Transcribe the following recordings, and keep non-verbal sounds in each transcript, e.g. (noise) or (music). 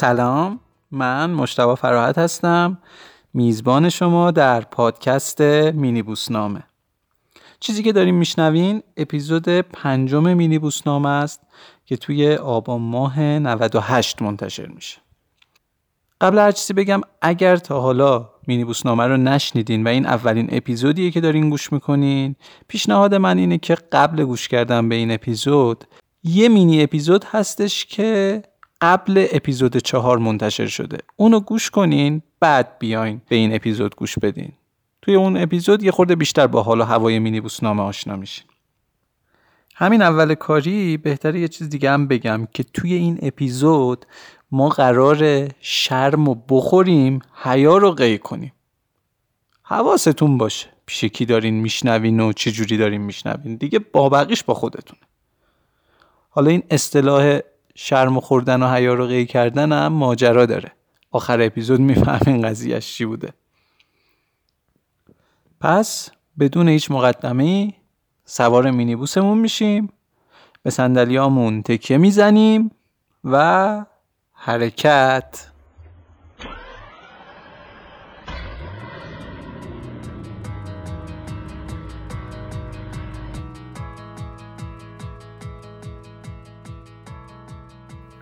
سلام من مشتبا فراحت هستم. میزبان شما در پادکست مینی بوسنامه چیزی که داریم میشنوین اپیزود پنجم مینی بوسنامه است که توی آبان ماه 98 منتشر میشه. قبل هر چیزی بگم اگر تا حالا مینی بوسنامه رو نشنیدین و این اولین اپیزودیه که دارین گوش می‌کنین پیشنهاد من اینه که قبل گوش کردن به این اپیزود یه مینی اپیزود هستش که قبل اپیزود چهار منتشر شده. اونو گوش کنین بعد بیاین به این اپیزود گوش بدین. توی اون اپیزود یه خورده بیشتر با حال و هوای مینی نامه آشنا میشین. همین اول کاری بهتره یه چیز دیگه هم بگم که توی این اپیزود ما قرار شرم و بخوریم حیا رو قی کنیم. حواستون باشه. پیش کی دارین میشنوین و چه جوری دارین میشنوین. دیگه با بقیش با خودتونه. حالا این اصطلاح شرم خوردن و حیا رو قی کردن هم ماجرا داره. آخر اپیزود می‌فهمین قضیهش چی بوده. پس بدون هیچ مقدمه سوار مینیبوسمون میشیم به صندلیامون تکیه می‌زنیم و حرکت.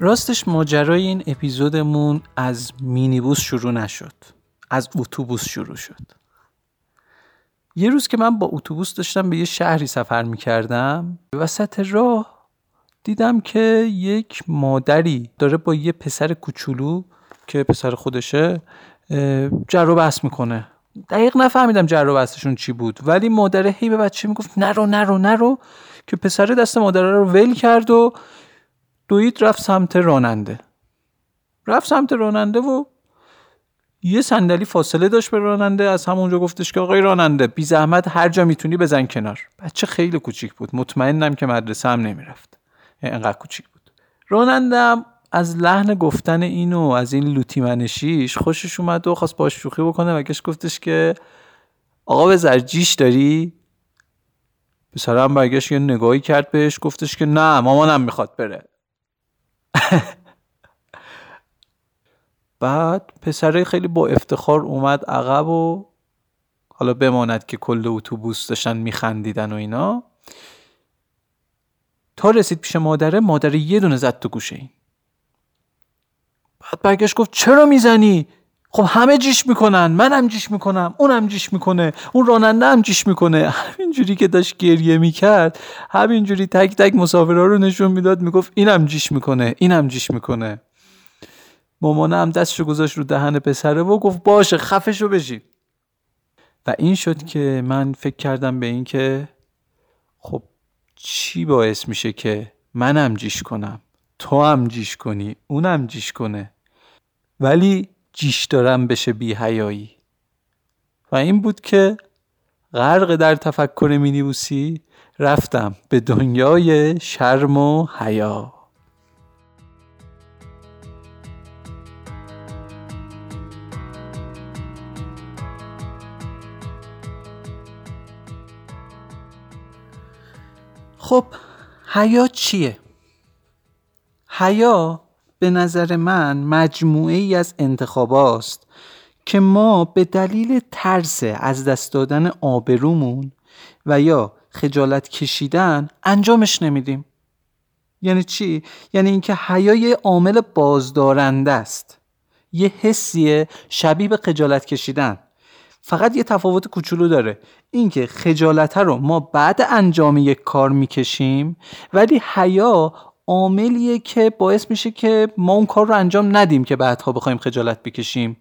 راستش ماجرای این اپیزودمون از مینیبوس شروع نشد. از اتوبوس شروع شد. یه روز که من با اتوبوس داشتم به یه شهری سفر می‌کردم وسط راه دیدم که یک مادری داره با یه پسر کوچولو که پسر خودشه جر و بحث می‌کنه. دقیق نفهمیدم جر و بحثشون چی بود ولی مادره هی به بچه می‌گفت نرو نرو نرو که پسر دست مادره رو ول کرد و دوید رفت سمت راننده. رفت سمت راننده و یه صندلی فاصله داشت به راننده. از همونجا گفتش که آقای راننده بی زحمت هر جا می‌تونی بزن کنار. بچه خیلی کوچیک بود. مطمئنم که مدرسه هم نمی‌رفت. انقدر کوچیک بود. رانندم از لحن گفتن اینو از این لوتی منشیش خوشش اومد و خواست باش شوخی بکنه و کش گفتش که آقا به جیش داری؟ پسرم برگشت یه نگاهی کرد بهش. گفتش که نه مامانم می‌خواد بره. (laughs) بعد پسره خیلی با افتخار اومد عقب و حالا بماند که کل اتوبوس داشتن میخندیدن و اینا. تا رسید پیش مادره مادره یه دونه زد تو گوشه این. بعد برگشت گفت چرا می‌زنی؟ خب همه جیش می‌کنن منم جیش می‌کنم اونم جیش می‌کنه اون راننده هم جیش می‌کنه. (laughs) همینجوری که داشت گریه می‌کرد همینجوری تک تک مسافرها رو نشون می‌داد می‌گفت اینم جیش می‌کنه اینم جیش می‌کنه. مامانه هم دستشو گذاشت رو دهن پسره و گفت باشه خفشو بشید و این شد که من فکر کردم به این که خب چی باعث میشه که منم جیش کنم؟ تو هم جیش کنی اونم جیش کنه. ولی جیش دارم بشه بی هیایی. و این بود که غرق در تفکر مینیبوسی رفتم به دنیای شرم و حیا خب حیا چیه؟ حیا به نظر من مجموعه ای از انتخاباست که ما به دلیل ترس از دست دادن آبرومون و یا خجالت کشیدن انجامش نمیدیم. یعنی چی؟ یعنی اینکه حیا عامل بازدارنده است. یه حسیه شبیه به خجالت کشیدن. فقط یه تفاوت کوچولو داره. اینکه خجالت رو ما بعد انجام یک کار می‌کشیم ولی حیا عاملیه که باعث میشه که ما اون کار رو انجام ندیم که بعدها بخوایم خجالت بکشیم.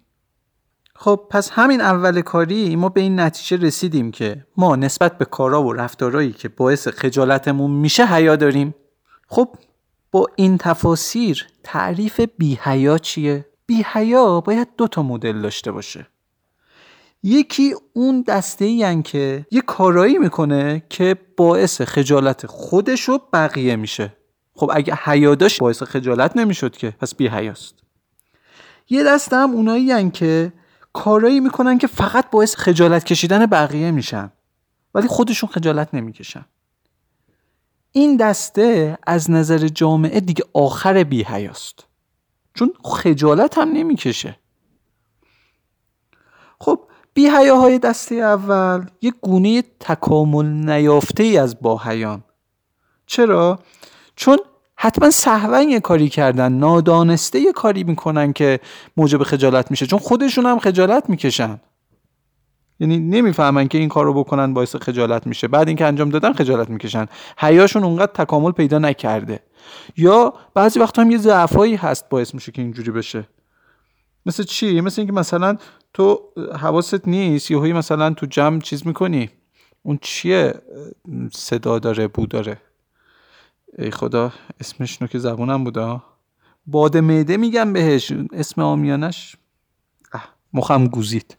خب پس همین اول کاری ما به این نتیجه رسیدیم که ما نسبت به کارا و رفتارهایی که باعث خجالتمون میشه حیا داریم. خب با این تفاسیر تعریف بی حیا چیه؟ بی حیا باید دو تا مدل داشته باشه. یکی اون دسته ای که یه کارایی می‌کنه که باعث خجالت خودش و بقیه میشه. خب اگه حیا داشت باعث خجالت نمی‌شد که پس بی حیاست. یه دسته هم اونایی که کارایی می‌کنن که فقط باعث خجالت کشیدن بقیه میشن ولی خودشون خجالت نمی‌کشن. این دسته از نظر جامعه دیگه آخر بی حیاست. چون خجالت هم نمی‌کشه. خب بیهیاهای دسته اول یک گونه تکامل نیافته ای از باهیان چرا؟ چون حتما سهوا یه کاری کردن نادانسته یه کاری می‌کنن که موجب خجالت میشه چون خودشون هم خجالت می‌کشن. یعنی نمی‌فهمن که این کار رو بکنن باعث خجالت میشه. بعد اینکه انجام دادن خجالت می‌کشن. حیاشون اونقدر تکامل پیدا نکرده. یا بعضی وقتا هم یه ضعفایی هست باعث میشه که اینجوری بشه. مثل چی؟ مثل اینکه مثلا تو حواست نیست یهویی مثلا تو جمع چیز می‌کنی. اون چیه؟ صدا داره بو داره. ای خدا اسمش که زبونم بوده باد معده میگم بهش اسم آمیانش؟ مخم گوزید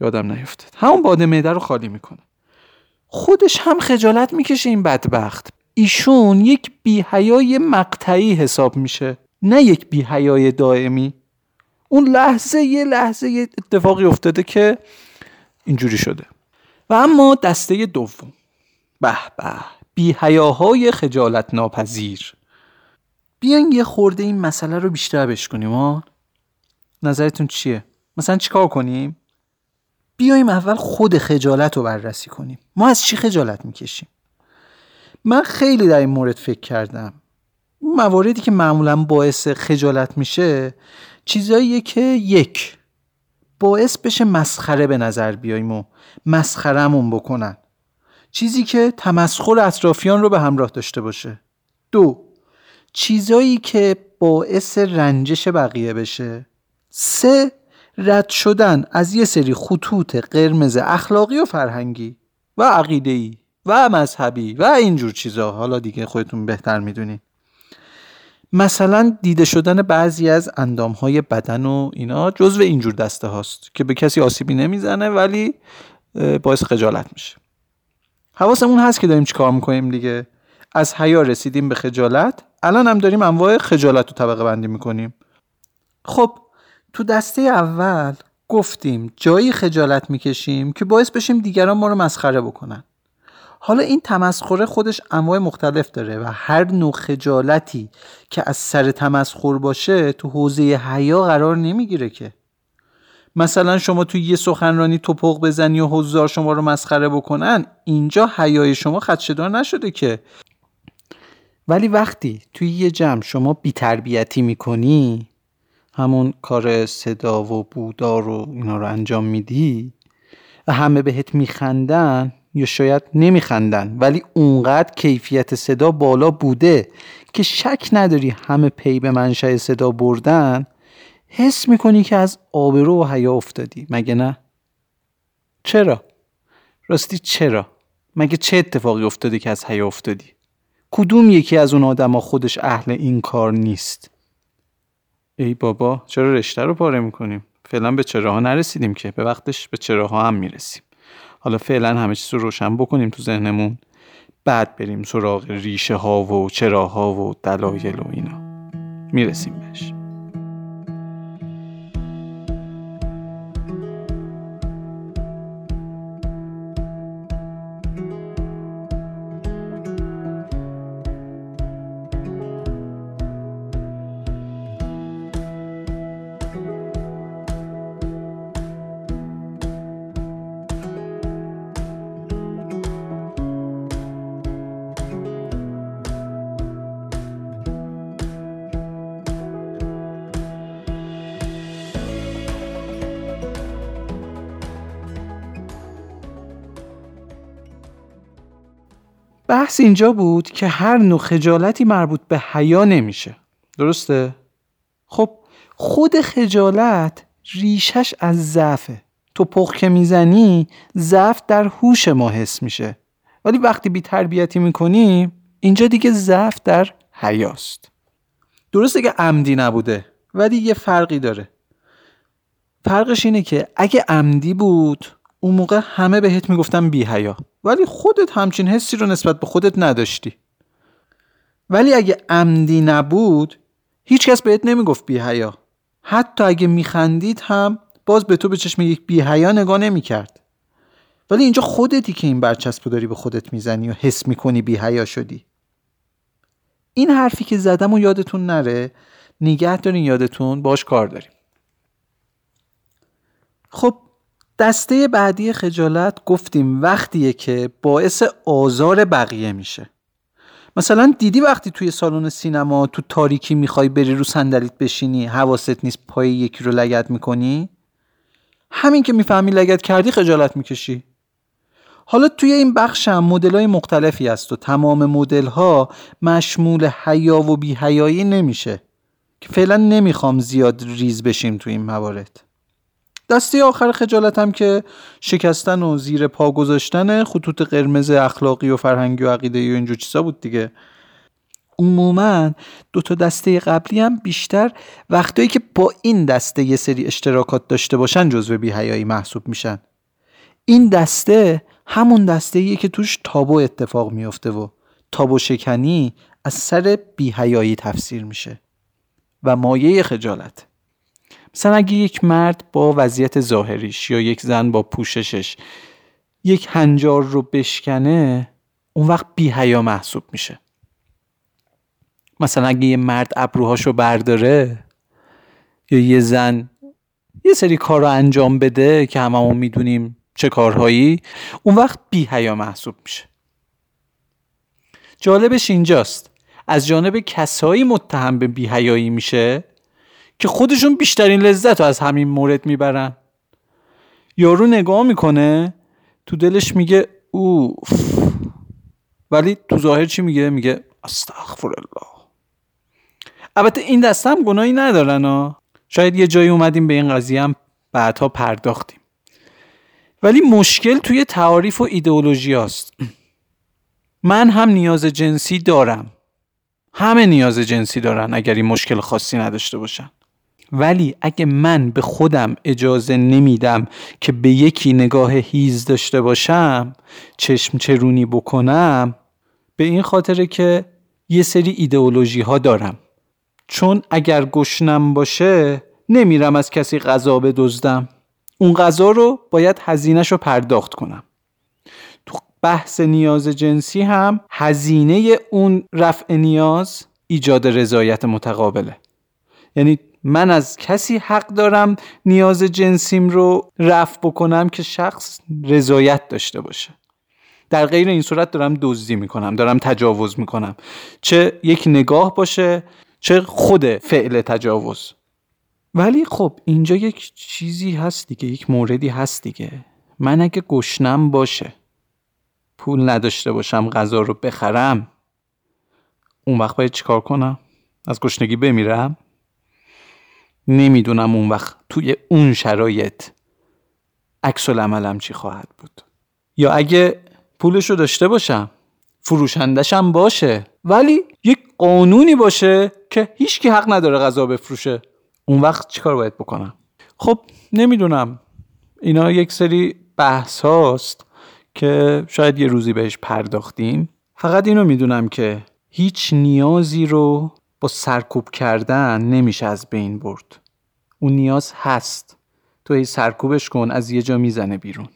یادم نیفتد همون باد معده رو خالی می‌کنه. خودش هم خجالت می‌کشه این بدبخت. ایشون یک بیهیای مقطعی حساب میشه. نه یک بیهیای دائمی. اون لحظه یه لحظه یه اتفاقی افتاده که اینجوری شده. و اما دسته دوم. به به بیهیاهای خجالت ناپذیر بیاین یه خورده این مسئله رو بیشتر بشکنیم ها نظرتون چیه؟ مثلا چیکار کنیم؟ بیایم اول خود خجالت رو بررسی کنیم ما از چی خجالت می‌کشیم؟ من خیلی در این مورد فکر کردم مواردی که معمولا باعث خجالت میشه چیزاییه که یک باعث بشه مسخره به نظر بیاییم و مسخرمون بکنن چیزی که تمسخر اطرافیان رو به همراه داشته باشه. دو چیزایی که باعث رنجش بقیه بشه. سه رد شدن از یه سری خطوط قرمز اخلاقی و فرهنگی و عقیده‌ای و مذهبی و اینجور چیزا. حالا دیگه خودتون بهتر می‌دونید مثلا دیده شدن بعضی از اندامهای بدن و اینا جزو اینجور دسته هاست که به کسی آسیبی نمی‌زنه ولی باعث خجالت میشه. حواسمون هست که داریم چیکار می‌کنیم دیگه. از حیا رسیدیم به خجالت. الان هم داریم انواع خجالت رو طبقه بندی می‌کنیم. خب تو دسته اول گفتیم جایی خجالت می‌کشیم که باعث بشیم دیگران ما رو مسخره بکنن. حالا این تمسخره خودش انواع مختلف داره و هر نوع خجالتی که از سر تمسخر باشه تو حوزه حیا قرار نمی‌گیره که. مثلا شما توی یه سخنرانی توپق بزنی و حضار شما رو مسخره بکنن اینجا حیای شما خدشدار نشده که. ولی وقتی توی یه جمع شما بیتربیتی می‌کنی همون کار صدا و بودار و اینا رو انجام میدی همه بهت میخندن یا شاید نمیخندن ولی اونقدر کیفیت صدا بالا بوده که شک نداری همه پی به منشأ صدا بردن حس می‌کنی که از آبرو و حیا افتادی مگه نه؟ چرا؟ راستی چرا؟ مگه چه اتفاقی افتاده که از حیا افتادی؟ کدوم یکی از اون آدما خودش اهل این کار نیست؟ ای بابا چرا رشته رو پاره می‌کنیم؟ فعلا به چراها نرسیدیم که به وقتش به چراها هم می‌رسیم حالا فعلا همه چیز رو روشن بکنیم تو ذهنمون بعد بریم سراغ ریشه ها و چراها و دلایل و اینا می‌رسیم بهش بحث اینجا بود که هر نوع خجالتی مربوط به حیا نمیشه. درسته؟ خب خود خجالت ریشش از ضعفه. تو پخ که می‌زنی ضعف در هوش ما حس میشه. ولی وقتی بی تربیتی می‌کنی اینجا دیگه ضعف در حیاست. درسته که عمدی نبوده ولی یه فرقی داره. فرقش اینه که اگه عمدی بود اون موقع همه بهت می‌گفتن بی حیا ولی خودت همچین حسی رو نسبت به خودت نداشتی. ولی اگه عمدی نبود هیچکس بهت نمی‌گفت بی حیا حتی اگه میخندید هم باز به تو به چشم یک بی حیا نگاه نمی‌کرد. ولی اینجا خودتی که این برچسب داری به خودت می‌زنی و حس می‌کنی بی حیا شدی. این حرفی که زدم و یادتون نره نگه دارین یادتون باش کار داریم. خب دسته بعدی خجالت گفتیم وقتیه که باعث آزار بقیه میشه. مثلا دیدی وقتی توی سالن سینما تو تاریکی می‌خوای بری رو صندلیت بشینی حواست نیست پای یکی رو لگت می‌کنی؟ همین که می‌فهمی لگت کردی خجالت می‌کشی. حالا توی این بخش هم مدل های مختلفی است و تمام مدل ها مشمول حیا و بیهیایی نمیشه. که فعلا نمی‌خوام زیاد ریز بشیم توی این موارد. دستی آخر خجالتم که شکستن و زیر پا گذاشتن خطوط قرمز اخلاقی و فرهنگی و عقیده و اینجور چیزا بود دیگه. عموما دو تا دسته قبلی هم بیشتر وقتایی که با این دسته یه سری اشتراکات داشته باشن جزو بیهیایی محسوب میشن. این دسته همون دسته ایه که توش تابو اتفاق میافته و تابو شکنی از سر بیهیایی تفسیر میشه. و مایه خجالت. مثلا اگه یک مرد با وضعیت ظاهریش یا یک زن با پوششش یک هنجار رو بشکنه اون وقت بیهیا محسوب میشه. مثلا اگه یه مرد ابروهاشو برداره یا یه زن یه سری کار رو انجام بده که هممون می‌دونیم چه کارهایی اون وقت بیهیا محسوب میشه. جالبش اینجاست. از جانب کسایی متهم به بیهیایی میشه که خودشون بیشترین لذت رو از همین مورد می‌برن. یارو نگاه می‌کنه تو دلش میگه اوف. ولی تو ظاهر چی میگه؟ میگه استغفر الله البته این دسته هم گناهی ندارن ها. شاید یه جایی اومدیم به این قضیه هم بعدها پرداختیم. ولی مشکل توی تعاریف و ایدئولوژی هست. من هم نیاز جنسی دارم. همه نیاز جنسی دارن اگر این مشکل خاصی نداشته باشن. ولی اگه من به خودم اجازه نمیدم که به یکی نگاه هیز داشته باشم چشم چرونی بکنم به این خاطره که یه سری ایدئولوژی ها دارم. چون اگر گشنم باشه نمیرم از کسی غذا بدزدم. اون غذا رو باید هزینهش رو پرداخت کنم. تو بحث نیاز جنسی هم هزینه اون رفع نیاز ایجاد رضایت متقابله. یعنی من از کسی حق دارم نیاز جنسیم رو رفع بکنم که شخص رضایت داشته باشه. در غیر این صورت دارم دزدی می‌کنم دارم تجاوز می‌کنم. چه یک نگاه باشه چه خود فعل تجاوز. ولی خب اینجا یک چیزی هست دیگه یک موردی هست دیگه. من اگه گشنم باشه. پول نداشته باشم غذا رو بخرم. اون وقت باید چیکار کنم؟ از گشنگی بمیرم؟ نمی‌دونم اون وقت توی اون شرایط عکس العملم چی خواهد بود. یا اگه پولش رو داشته باشم فروشندشم باشه ولی یک قانونی باشه که هیچکی حق نداره غذا بفروشه. اون وقت چیکار باید بکنم؟ خب نمی‌دونم. اینا یک سری بحث هاست که شاید یه روزی بهش پرداختیم. فقط اینو می‌دونم که هیچ نیازی رو با سرکوب کردن نمیشه از بین برد. اون نیاز هست. تو هی سرکوبش کن از یه جا می‌زنه بیرون.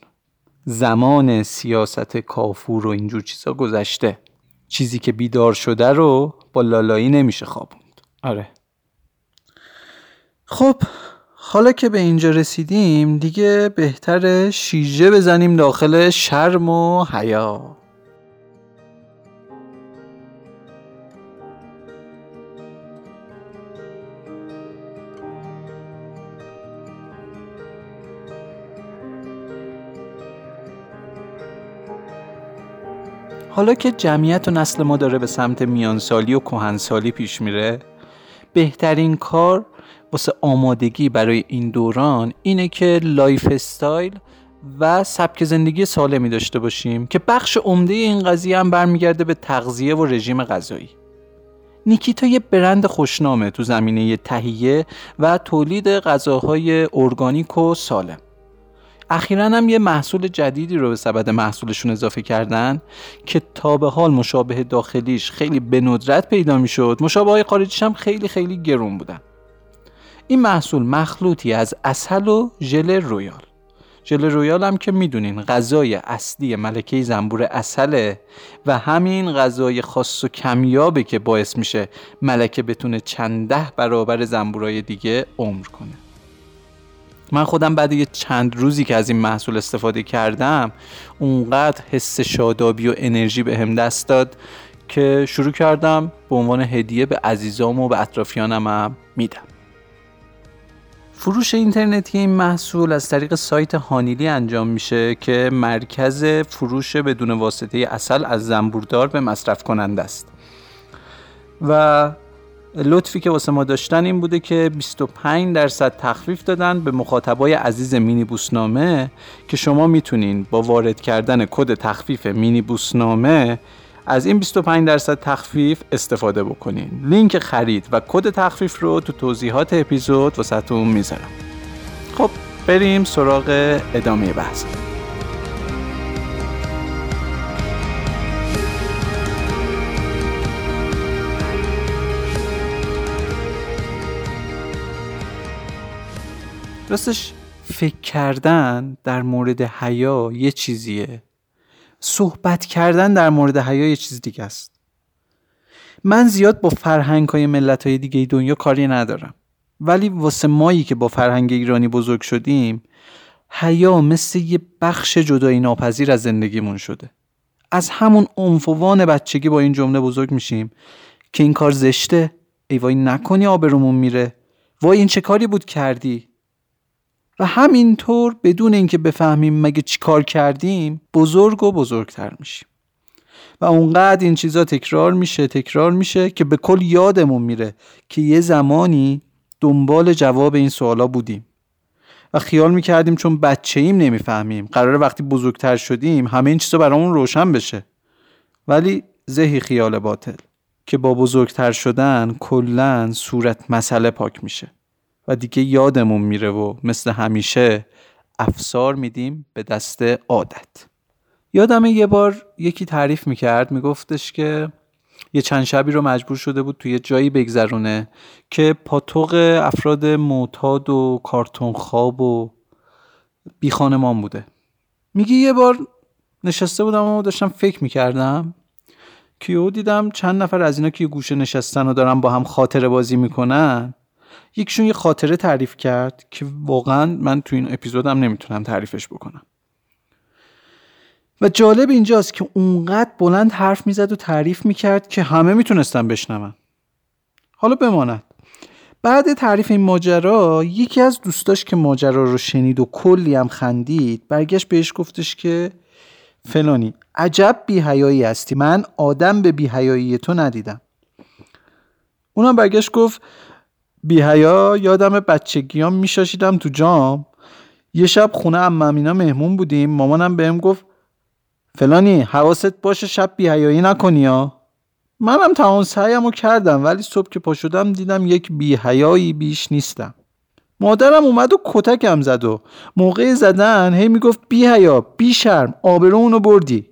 زمان سیاست کافور و اینجور چیزا گذشته. چیزی که بیدار شده رو با لالایی نمیشه خوابوند. آره. خب حالا که به اینجا رسیدیم دیگه بهتر شیژه بزنیم داخل شرم و حیا. حالا که جمعیت و نسل ما داره به سمت میانسالی و کهنسالی پیش میره بهترین کار واسه آمادگی برای این دوران اینه که lifestyle و سبک زندگی سالمی داشته باشیم که بخش عمده این قضیه هم برمیگرده به تغذیه و رژیم غذایی. نیکیتا یه برند خوشنامه تو زمینه تهیه و تولید غذاهای ارگانیک و سالم. اخیرا هم یه محصول جدیدی رو به سبد محصولشون اضافه کردن که تا به حال مشابه داخلیش خیلی به ندرت پیدا می‌شد مشابه های خارجیش هم خیلی خیلی گرون بودن. این محصول مخلوطی از عسل و ژل رویال. ژل رویال هم که می‌دونین غذای اصلی ملکه زنبور عسله و همین غذای خاص و کمیابه که باعث میشه ملکه بتونه چند ده برابر زنبورای دیگه عمر کنه. من خودم بعد یه چند روزی که از این محصول استفاده کردم اونقدر حس شادابی و انرژی به هم دست داد که شروع کردم به عنوان هدیه به عزیزام و به اطرافیانم هم میدم. فروش اینترنتی این محصول از طریق سایت هانیلی انجام میشه که مرکز فروش بدون واسطه اصل از زنبوردار به مصرف کننده است. و لطفی که واسه ما داشتن این بوده که 25 درصد تخفیف دادن به مخاطبای عزیز مینی بوسنامه که شما می‌تونین با وارد کردن کد تخفیف مینی بوسنامه از این 25 درصد تخفیف استفاده بکنین. لینک خرید و کد تخفیف رو تو توضیحات اپیزود واسهتون می‌ذارم. خب بریم سراغ ادامه بحث. راستش فکر کردن در مورد حیا یه چیزیه. صحبت کردن در مورد حیا یه چیز دیگه است. من زیاد با فرهنگ های ملت های دیگه دنیا کاری ندارم. ولی واسه مایی که با فرهنگ ایرانی بزرگ شدیم حیا مثل یه بخش جدایی ناپذیر از زندگیمون شده. از همون عنفوان بچگی با این جمله بزرگ میشیم که این کار زشته. ای وای نکنی آبرومون میره. وای این چه کاری بود کردی؟ و همینطور بدون اینکه بفهمیم مگه چی کار کردیم بزرگ و بزرگتر میشیم. و اونقدر این چیزا تکرار میشه تکرار میشه که به کل یادمون میره که یه زمانی دنبال جواب این سوالا بودیم. و خیال می‌کردیم چون بچه ایم نمی‌فهمیم. قرار وقتی بزرگتر شدیم همه این چیزا برامون روشن بشه. ولی زهی خیال باطل که با بزرگتر شدن کلا صورت مسئله پاک میشه. و دیگه یادمون میره و مثل همیشه افسار میدیم به دست عادت. یادم یه بار یکی تعریف می‌کرد میگفتش که یه چند شبی رو مجبور شده بود توی جایی بگذرونه که پاتوق افراد معتاد و کارتون خواب و بی خانمان بوده. میگی یه بار نشسته بودم و داشتم فکر می‌کردم که او دیدم چند نفر از اینا که گوشه نشستن و دارن با هم خاطره بازی می‌کنن. یکشون یه خاطره تعریف کرد که واقعا من تو این اپیزودم نمی‌تونم تعریفش بکنم. و جالب اینجاست که اونقدر بلند حرف می‌زد و تعریف می‌کرد که همه می‌تونستن بشنون. حالا بماند. بعد تعریف این ماجرا یکی از دوستاش که ماجرا رو شنید و کلی هم خندید برگشت بهش گفتش که فلانی عجب بیهیایی هستی. من آدم به بیهیایی تو ندیدم. اونم برگشت گفت بیهیا یادم بچگیام میشاشیدم تو جام. یه شب خونه اممینا مهمون بودیم. مامانم بهم گفت فلانی حواست باشه شب بیهیایی نکنی یا منم تمام سعیم رو کردم ولی صبح که پا شدم دیدم یک بیهیایی بیش نیستم. مادرم اومد و کتکم زد و موقع زدن هی می‌گفت بیهیا بی شرم آبرو اونو بردی.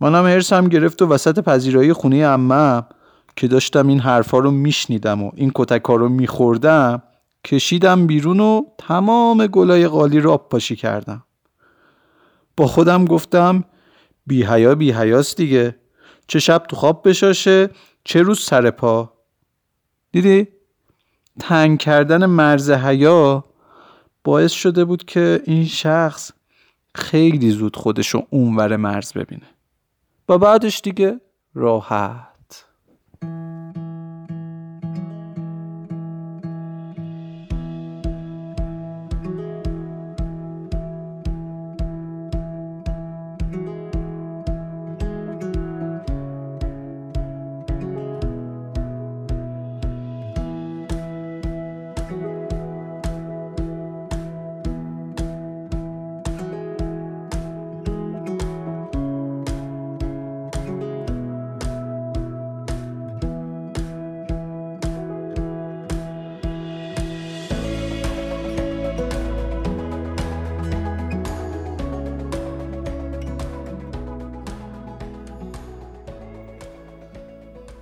منم هرسم گرفت و وسط پذیرایی خونه امم که داشتم این حرفا رو میشنیدم و این کتک ها رو میخوردم کشیدم بیرون و تمام گلای قالی رو آب پاشی کردم. با خودم گفتم بی حیا بی حیاست دیگه. چه شب تو خواب بشاشه چه روز سر پا. دیدی؟ تنگ کردن مرز حیا باعث شده بود که این شخص خیلی زود خودشو اونور مرز ببینه. و بعدش دیگه راحت.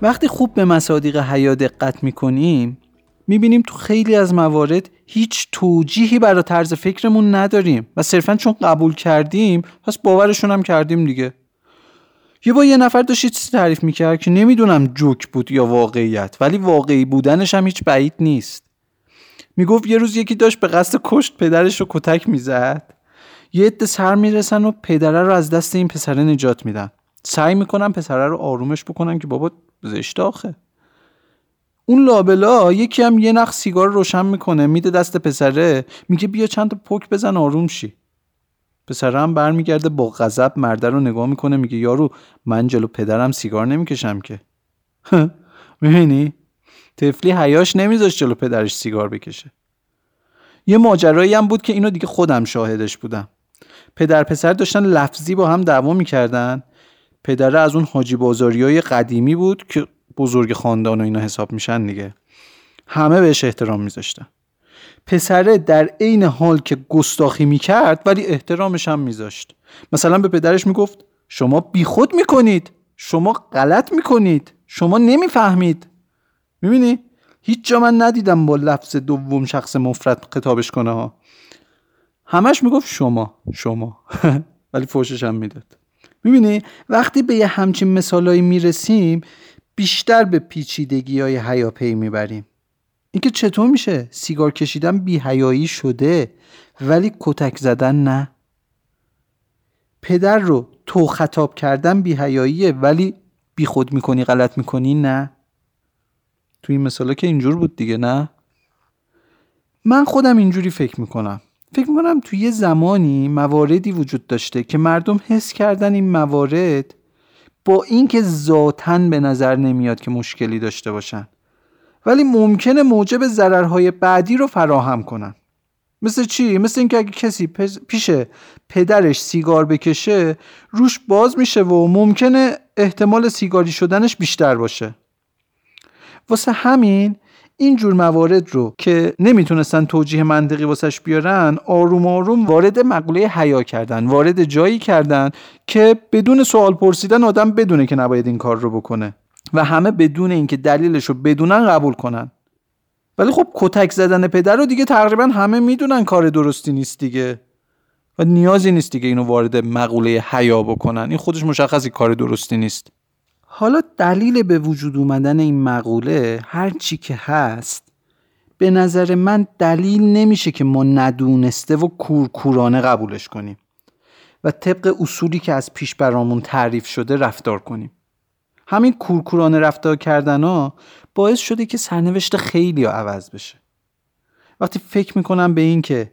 وقتی خوب به مصادیق حیا دقت می‌کنیم می‌بینیم تو خیلی از موارد هیچ توجیهی برای طرز فکرمون نداریم و صرفا چون قبول کردیم پس باورشون هم کردیم دیگه. یه با یه نفر داشت چیزی تعریف می‌کرد که نمی‌دونم جوک بود یا واقعیت ولی واقعی بودنش هم هیچ بعید نیست. می‌گفت یه روز یکی داشت به قصد کشت پدرش رو کتک می‌زد. یه عده سر می‌رسن و پدره رو از دست این پسره نجات میدن. سعی می‌کنن پسره رو آرومش بکنن که بابا زشت آخه. اون لابلا یکی هم یه نخ سیگار روشن می‌کنه میده دست پسره میگه بیا چند تا پک بزن آروم شی. پسره هم برمیگرده با غضب مرده رو نگاه می‌کنه میگه یارو من جلو پدرم سیگار نمی‌کشم که. (laughs) می‌بینی؟ تفلی حیاش نمیذاشت جلو پدرش سیگار بکشه. یه ماجرایی هم بود که اینو دیگه خودم شاهدش بودم. پدر پسر داشتن لفظی با هم دعوا می‌کردن. پدره از اون حاجی بازاری های قدیمی بود که بزرگ خاندان و اینا حساب میشن دیگه. همه بهش احترام میذاشتن. پسره در عین حال که گستاخی می‌کرد ولی احترامش هم میذاشت. مثلا به پدرش می‌گفت شما بیخود می‌کنید. شما غلط می‌کنید. شما نمی‌فهمید. می‌بینی؟ هیچ جا من ندیدم با لفظ دوم شخص مفرد خطابش کنه ها. همش می‌گفت شما شما. (laughs) ولی فوشش هم می‌داد. می‌بینی؟ وقتی به یه همچین مثالایی می‌رسیم بیشتر به پیچیدگی های حیاپی می‌بریم. اینکه چطور میشه سیگار کشیدن بی شده ولی کتک زدن نه؟ پدر رو تو خطاب کردن بی ولی بی خود می‌کنی غلط می‌کنی؟ نه. تو این مثالا که اینجور بود دیگه نه؟ من خودم اینجوری فکر می‌کنم. فکر می‌کنم توی یه زمانی مواردی وجود داشته که مردم حس کردن این موارد با اینکه ذاتا به نظر نمیاد که مشکلی داشته باشن. ولی ممکنه موجب ضررهای بعدی رو فراهم کنن. مثل چی؟ مثل اینکه اگه کسی پیش پدرش سیگار بکشه روش باز میشه و ممکنه احتمال سیگاری شدنش بیشتر باشه. واسه همین این جور موارد رو که نمی‌تونستن توجیه منطقی واسش بیارن آروم آروم وارد مقوله حیا کردن وارد جایی کردن که بدون سوال پرسیدن آدم بدونه که نباید این کار رو بکنه و همه بدون اینکه دلیلش رو بدونن قبول کنن. ولی خب کتک زدن پدر رو دیگه تقریبا همه می‌دونن کار درستی نیست دیگه و نیازی نیست دیگه اینو وارد مقوله حیا بکنن. این خودش مشخصی کار درستی نیست. حالا دلیل به وجود اومدن این مقوله هر چی که هست به نظر من دلیل نمیشه که ما ندونسته و کورکورانه قبولش کنیم و طبق اصولی که از پیش برامون تعریف شده رفتار کنیم. همین کورکورانه رفتار کردن ها باعث شده که سرنوشت خیلی ها عوض بشه. وقتی فکر می‌کنم به این که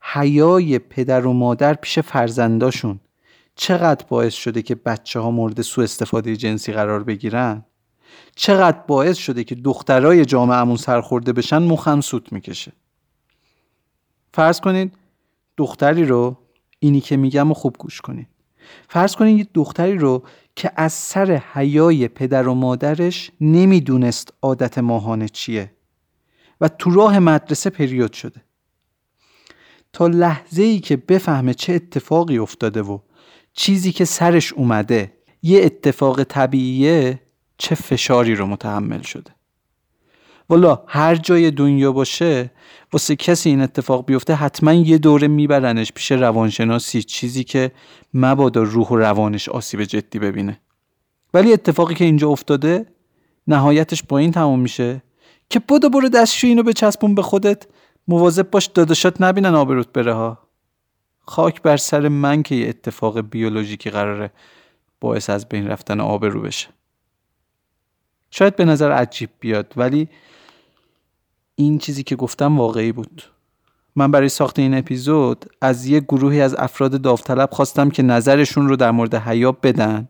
حیای پدر و مادر پیش فرزنداشون چقدر باعث شده که بچه ها مورد سوء استفاده جنسی قرار بگیرن؟ چقدر باعث شده که دخترای جامعهمون سرخورده بشن مخم سوت می‌کشه؟ فرض کنید دختری رو اینی که میگم و خوب گوش کنید فرض کنید یه دختری رو که از سر حیای پدر و مادرش نمی‌دونست عادت ماهانه چیه و تو راه مدرسه پریود شده. تا لحظه ای که بفهمه چه اتفاقی افتاده و چیزی که سرش اومده یه اتفاق طبیعیه چه فشاری رو متحمل شده. والا هر جای دنیا باشه واسه کسی این اتفاق بیفته حتما یه دوره میبرنش پیش روانشناسی چیزی که مبادا روح و روانش آسیب جدی ببینه. ولی اتفاقی که اینجا افتاده نهایتش با این تموم میشه که بودو برو دستشو اینو به چسبون به خودت مواظب باش داداشات نبینن آبروت بره ها. خاک بر سر من که یه اتفاق بیولوژیکی قراره باعث از بین رفتن آبرو بشه. شاید به نظر عجیب بیاد ولی این چیزی که گفتم واقعی بود. من برای ساخت این اپیزود از یه گروهی از افراد داوطلب خواستم که نظرشون رو در مورد حیا بدن.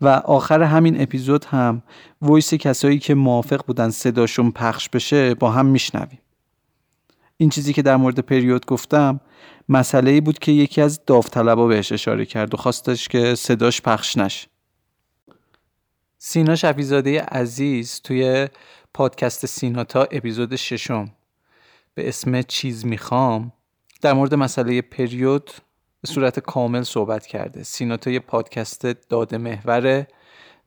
و آخر همین اپیزود هم ویس کسایی که موافق بودن صداشون پخش بشه با هم میشنویم. این چیزی که در مورد پریود گفتم مسئله بود که یکی از داوطلبا بهش اشاره کرد و خواستش که صداش پخش نشه. سینا شفیزاده عزیز توی پادکست سیناتا اپیزود ششم. به اسم چیز می‌خوام در مورد مسئله پریود به صورت کامل صحبت کرده. سیناتا یه پادکست داده محوره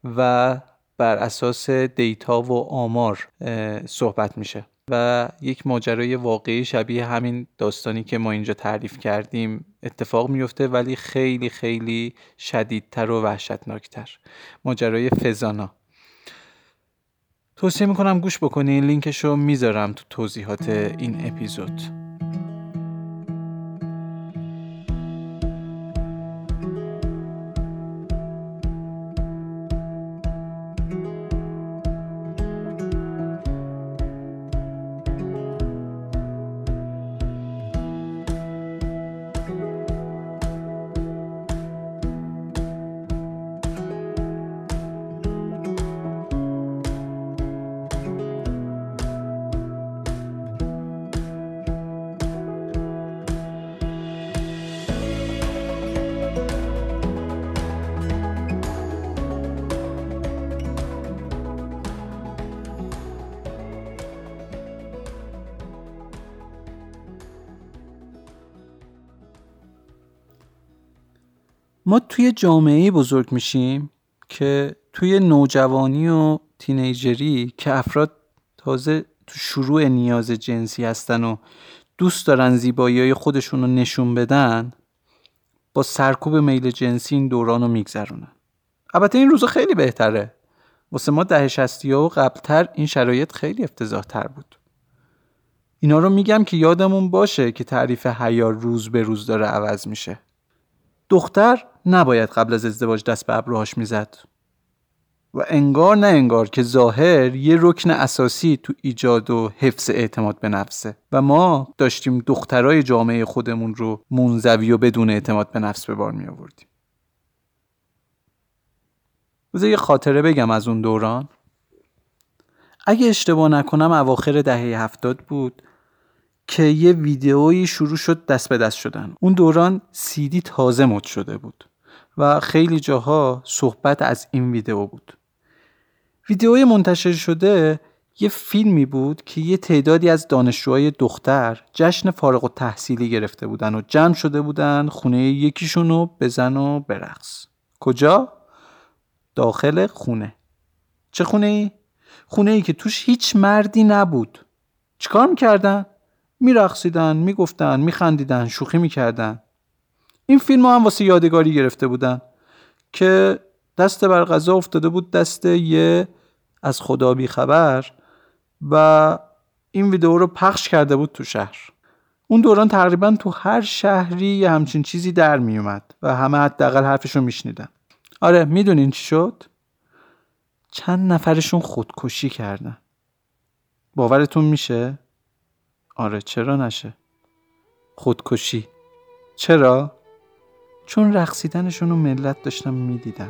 و بر اساس دیتا و آمار صحبت میشه. و یک ماجرای واقعی شبیه همین داستانی که ما اینجا تعریف کردیم اتفاق میفته ولی خیلی خیلی شدیدتر و وحشتناکتر. ماجرای فزانا توصیه می‌کنم گوش بکنین لینکش رو می‌ذارم تو توضیحات این اپیزود. توی جامعه بزرگ میشیم که توی نوجوانی و تینیجری که افراد تازه تو شروع نیاز جنسی هستن و دوست دارن زیبایی های خودشون رو نشون بدن با سرکوب میل جنسی این دوران رو میگذرونن. البته این روزا خیلی بهتره. واسه ما ده شستی ها و قبلتر این شرایط خیلی افتضاح تر بود. اینا رو میگم که یادمون باشه که تعریف حیار روز به روز داره عوض میشه. دختر نباید قبل از ازدواج دست به ابروهاش می‌زد. و انگار نه انگار که ظاهر یه رکن اساسی تو ایجاد و حفظ اعتماد به نفسه. و ما داشتیم دخترای جامعه خودمون رو منزوی و بدون اعتماد به نفس به بار می آوردیم یه خاطره بگم از اون دوران. اگه اشتباه نکنم اواخر دهه هفتاد بود. که یه ویدئویی شروع شد دست به دست شدن اون دوران سیدی تازه مد شده بود و خیلی جاها صحبت از این ویدئو بود ویدئوی منتشر شده یه فیلمی بود که یه تعدادی از دانشجوهای دختر جشن فارغ و تحصیلی گرفته بودن و جمع شده بودن خونه یکیشون رو بزن و برقص کجا؟ داخل خونه چه خونه ای؟ خونه ای که توش هیچ مردی نبود چیکار می‌کردن؟ میرقصیدن می‌گفتن میخندیدن شوخی می‌کردن. این فیلم هم واسه یادگاری گرفته بودن که دست بر غذا افتاده بود دست یه از خدا بی خبر و این ویدیو رو پخش کرده بود تو شهر. اون دوران تقریبا تو هر شهری یه همچین چیزی در میومد و همه حداقل حرفش رو میشنیدن. آره می‌دونین چی شد؟ چند نفرشون خودکشی کردن. باورتون میشه؟ آره چرا نشه؟ خودکشی. چرا؟ چون رقصیدنشون رو ملت داشتم می‌دیدن.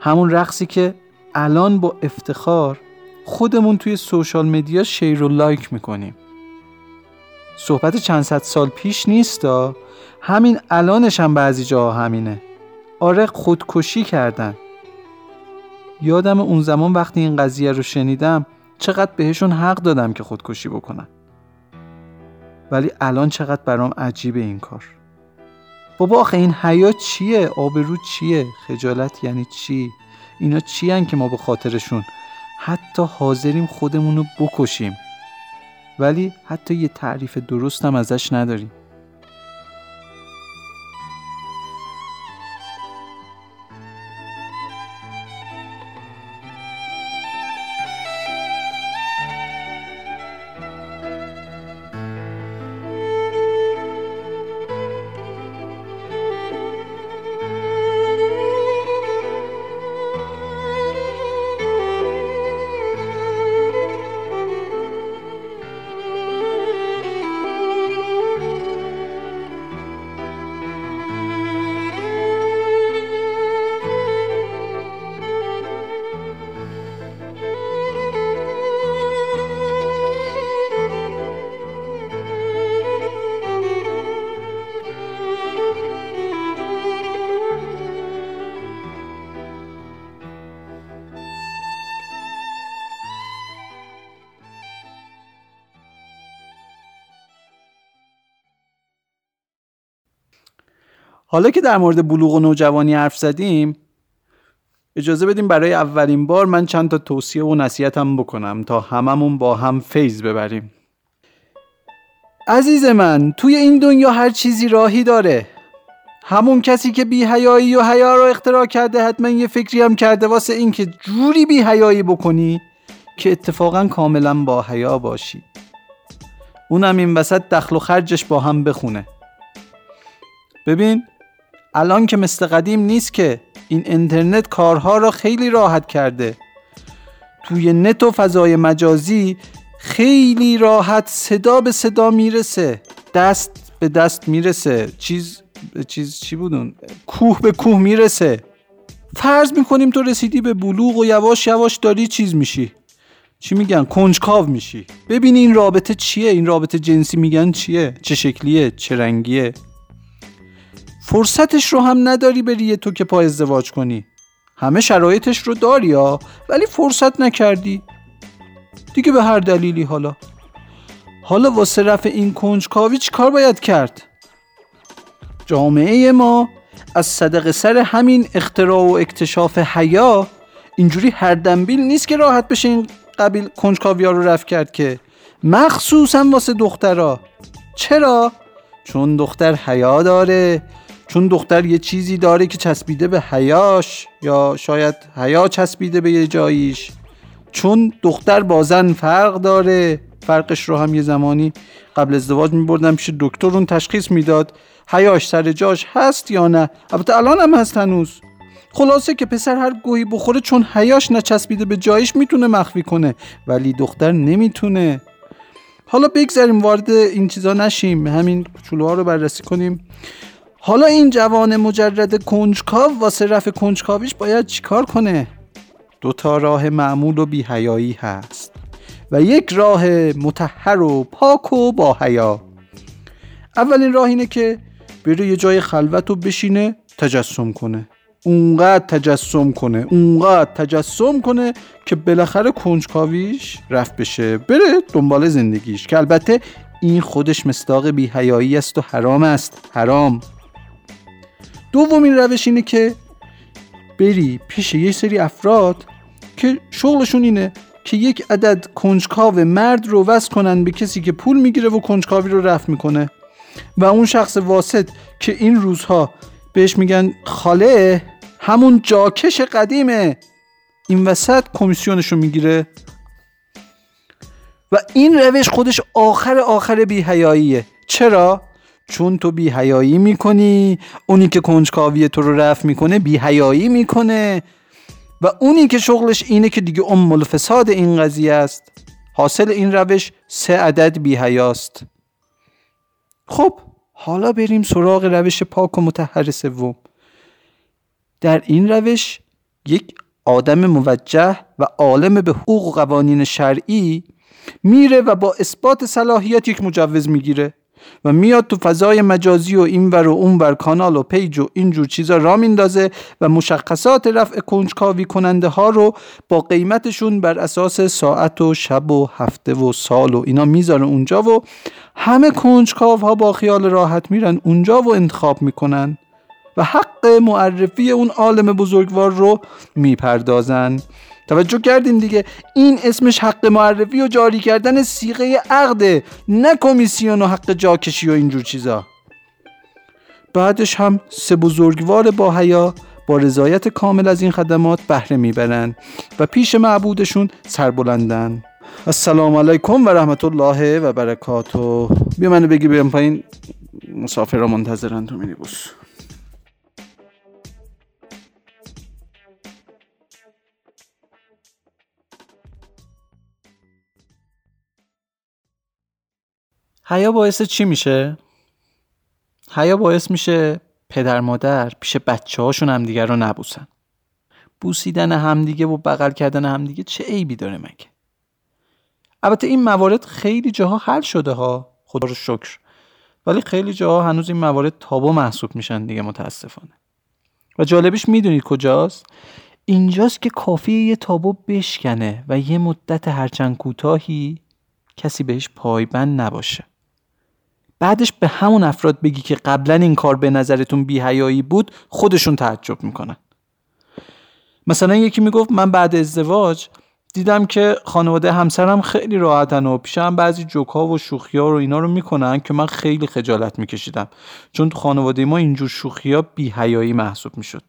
همون رقصی که الان با افتخار خودمون توی سوشال مدیا شیر و لایک می‌کنیم. صحبت چند صد سال پیش نیستا همین الانش هم بعضی جاها همینه. آره خودکشی کردن. یادم اون زمان وقتی این قضیه رو شنیدم چقدر بهشون حق دادم که خودکشی بکنن. ولی الان چقدر برام عجیبه این کار. بابا آخه این حیا چیه؟ آبرو چیه؟ خجالت یعنی چی؟ اینا چی که ما به خاطرشون؟ حتی حاضریم خودمون رو بکشیم. ولی حتی یه تعریف درستم ازش نداریم. حالا که در مورد بلوغ و نوجوانی حرف زدیم اجازه بدیم برای اولین بار من چند تا توصیه و نصیحتم بکنم تا هممون با هم فیض ببریم. عزیز من توی این دنیا هر چیزی راهی داره. همون کسی که بی حیایی و حیا رو اختراع کرده حتما یه فکری هم کرده واسه این که جوری بی حیایی بکنی که اتفاقا کاملا با حیا باشی. اونم این وسط دخل و خرجش با هم بخونه. ببین الان که مثل قدیم نیست که این اینترنت کارها را خیلی راحت کرده. توی نت و فضای مجازی خیلی راحت صدا به صدا می‌رسه. دست به دست می‌رسه. چیز چیز چی بودون کوه به کوه می‌رسه. فرض می‌کنیم تو رسیدی به بلوغ و یواش یواش داری چیز میشی. چی میگن؟ کنجکاو میشی. ببینی این رابطه چیه؟ این رابطه جنسی میگن چیه؟ چه شکلیه؟ چه رنگیه؟ فرصتش رو هم نداری بری تو که پای ازدواج کنی. همه شرایطش رو داری ها ولی فرصت نکردی. دیگه به هر دلیلی حالا. حالا واسه رفع این کنجکاوی چی کار باید کرد؟ جامعه ما از صدق سر همین اختراع و اکتشاف حیا اینجوری هر دنبیل نیست که راحت بشه این قبیل کنجکاوی ها رو رفت کرد که. مخصوصا واسه دخترها. چرا؟ چون دختر حیا داره چون دختر یه چیزی داره که چسبیده به حیاش یا شاید حیا چسبیده به یه جاییش. چون دختر با زن فرق داره فرقش رو هم یه زمانی قبل ازدواج می بردم پیش دکتر اون تشخیص می‌داد حیاش سر جاش هست یا نه. البته الان هم هست هنوز. خلاصه که پسر هر گوهی بخوره چون حیاش نچسبیده به جایش می‌تونه مخفی کنه ولی دختر نمی‌تونه. حالا بگذاریم وارد این چیزا نشیم. همین کوچولوها رو بررسی کنیم. حالا این جوان مجرد کنجکاو واسه رفع کنجکاویش باید چیکار کنه؟ دو تا راه معمول و بیهیایی هست و یک راه متحر و پاک و با حیا. اولین راه اینه که بره یه جای خلوت و بشینه تجسم کنه. اونقدر تجسم کنه اونقدر تجسم کنه که بالاخره کنجکاویش رفت بشه بره دنبال زندگیش. که البته این خودش مصداق بیهیایی است و حرام است. حرام. دومین روش اینه که بری پیش یه سری افراد که شغلشون اینه که یک عدد کنجکاو مرد رو وصل کنن به کسی که پول می‌گیره و کنجکاوی رو رفت می‌کنه. و اون شخص واسط که این روزها بهش میگن خاله همون جاکش قدیمه. این وسط کمیسیونش رو می‌گیره. و این روش خودش آخر آخر بیهیاییه چرا؟ چون تو بیهیایی می‌کنی اونی که کنجکاوی تو رو رفت می‌کنه بیهیایی می‌کنه. و اونی که شغلش اینه که دیگه ام الفساد این قضیه است. حاصل این روش سه عدد بیهیاست خب حالا بریم سراغ روش پاک و متحر سوم. در این روش یک آدم موجه و عالم به حقوق و قوانین شرعی میره و با اثبات صلاحیت یک مجوز می‌گیره. و میاد تو فضای مجازی و اینور و اونور کانال و پیج و اینجور چیزا را میندازه و مشخصات رفع کنجکاوی کننده ها رو با قیمتشون بر اساس ساعت و شب و هفته و سال و اینا می‌ذاره اونجا و همه کنجکاو ها با خیال راحت میرن اونجا و انتخاب می‌کنن و حق معرفی اون عالم بزرگوار رو می‌پردازن. توجه کردین دیگه. این اسمش حق معرفی و جاری کردن سیغه عقده نه کمیسیون و حق جاکشی و اینجور چیزا. بعدش هم سه بزرگوار با حیا با رضایت کامل از این خدمات بهره می‌برن و پیش معبودشون سربلندن السلام علیکم و رحمت الله و برکاته. بیا منو بگی بیام پایین. مسافر را منتظرن تو مینیبوس. حیا باعث چی میشه؟ حیا باعث میشه پدر مادر پیش بچه هاشون همدیگه رو نبوسن. بوسیدن همدیگه و بغل کردن همدیگه چه عیبی داره مگه؟ البته این موارد خیلی جاها حل شده ها. خدا رو شکر. ولی خیلی جاها هنوز این موارد تابو محسوب میشن دیگه متاسفانه. و جالبش می‌دونید کجاست؟ اینجاست که کافیه یه تابو بشکنه و یه مدت هرچند کوتاهی کسی بهش پایبند نباشه. بعدش به همون افراد بگی که قبلا این کار به نظرتون بیهیایی بود خودشون تعجب می‌کنن. مثلا یکی می‌گفت من بعد ازدواج دیدم که خانواده همسرم خیلی راحتن و پیشم بعضی جوکا و شوخی ها رو اینا رو می‌کنن که من خیلی خجالت میکشیدم. چون تو خانواده ما اینجور شوخی ها بیهیایی محسوب می‌شد.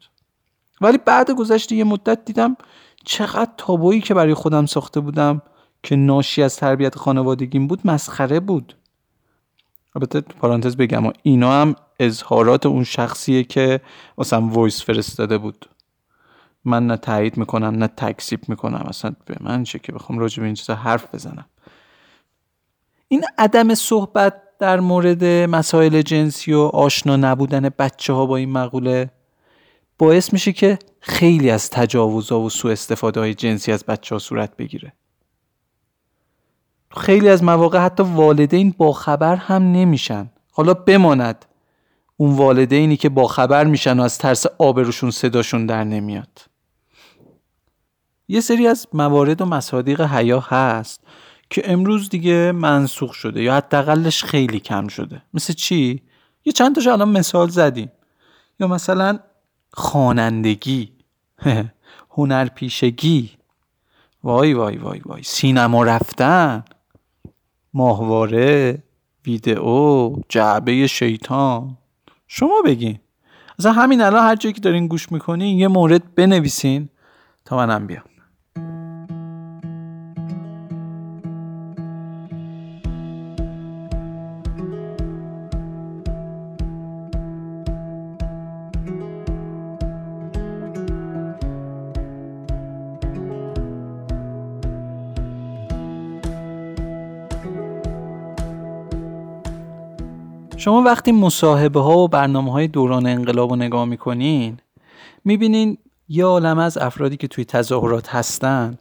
ولی بعد گذشته یه مدت دیدم چقدر تابویی که برای خودم ساخته بودم که ناشی از تربیت خانوادگیم بود مسخره بود. البته پارانتز بگم اینا هم اظهارات اون شخصیه که واسم وایس فرستاده بود. من نه تایید می‌کنم نه تکسیب می‌کنم. اصلا به من چه که بخوام راجع به این چیزا حرف بزنم. این عدم صحبت در مورد مسائل جنسی و آشنا نبودن بچه ها با این مقوله باعث میشه که خیلی از تجاوزها و سوء استفاده های جنسی از بچه ها صورت بگیره. خیلی از مواقع حتی والدین با خبر هم نمیشن. حالا بماند اون والدینی که با خبر میشن و از ترس آبروشون صداشون در نمیاد. یه سری از موارد و مصادیق حیا هست که امروز دیگه منسوخ شده یا حداقلش خیلی کم شده. مثل چی؟ یه چند تاشو الان مثال زدیم. یا مثلا خوانندگی (laughs) هنرپیشگی. وای وای وای وای. سینما رفتن. ماهواره ویدئو جعبه شیطان. شما بگین. از همین الان هر جایی که دارین گوش می‌کنین یه مورد بنویسین تا منم بیام. شما وقتی مصاحبه ها و برنامه های دوران انقلاب رو نگاه می‌کنین می‌بینین یه عالم از افرادی که توی تظاهرات هستن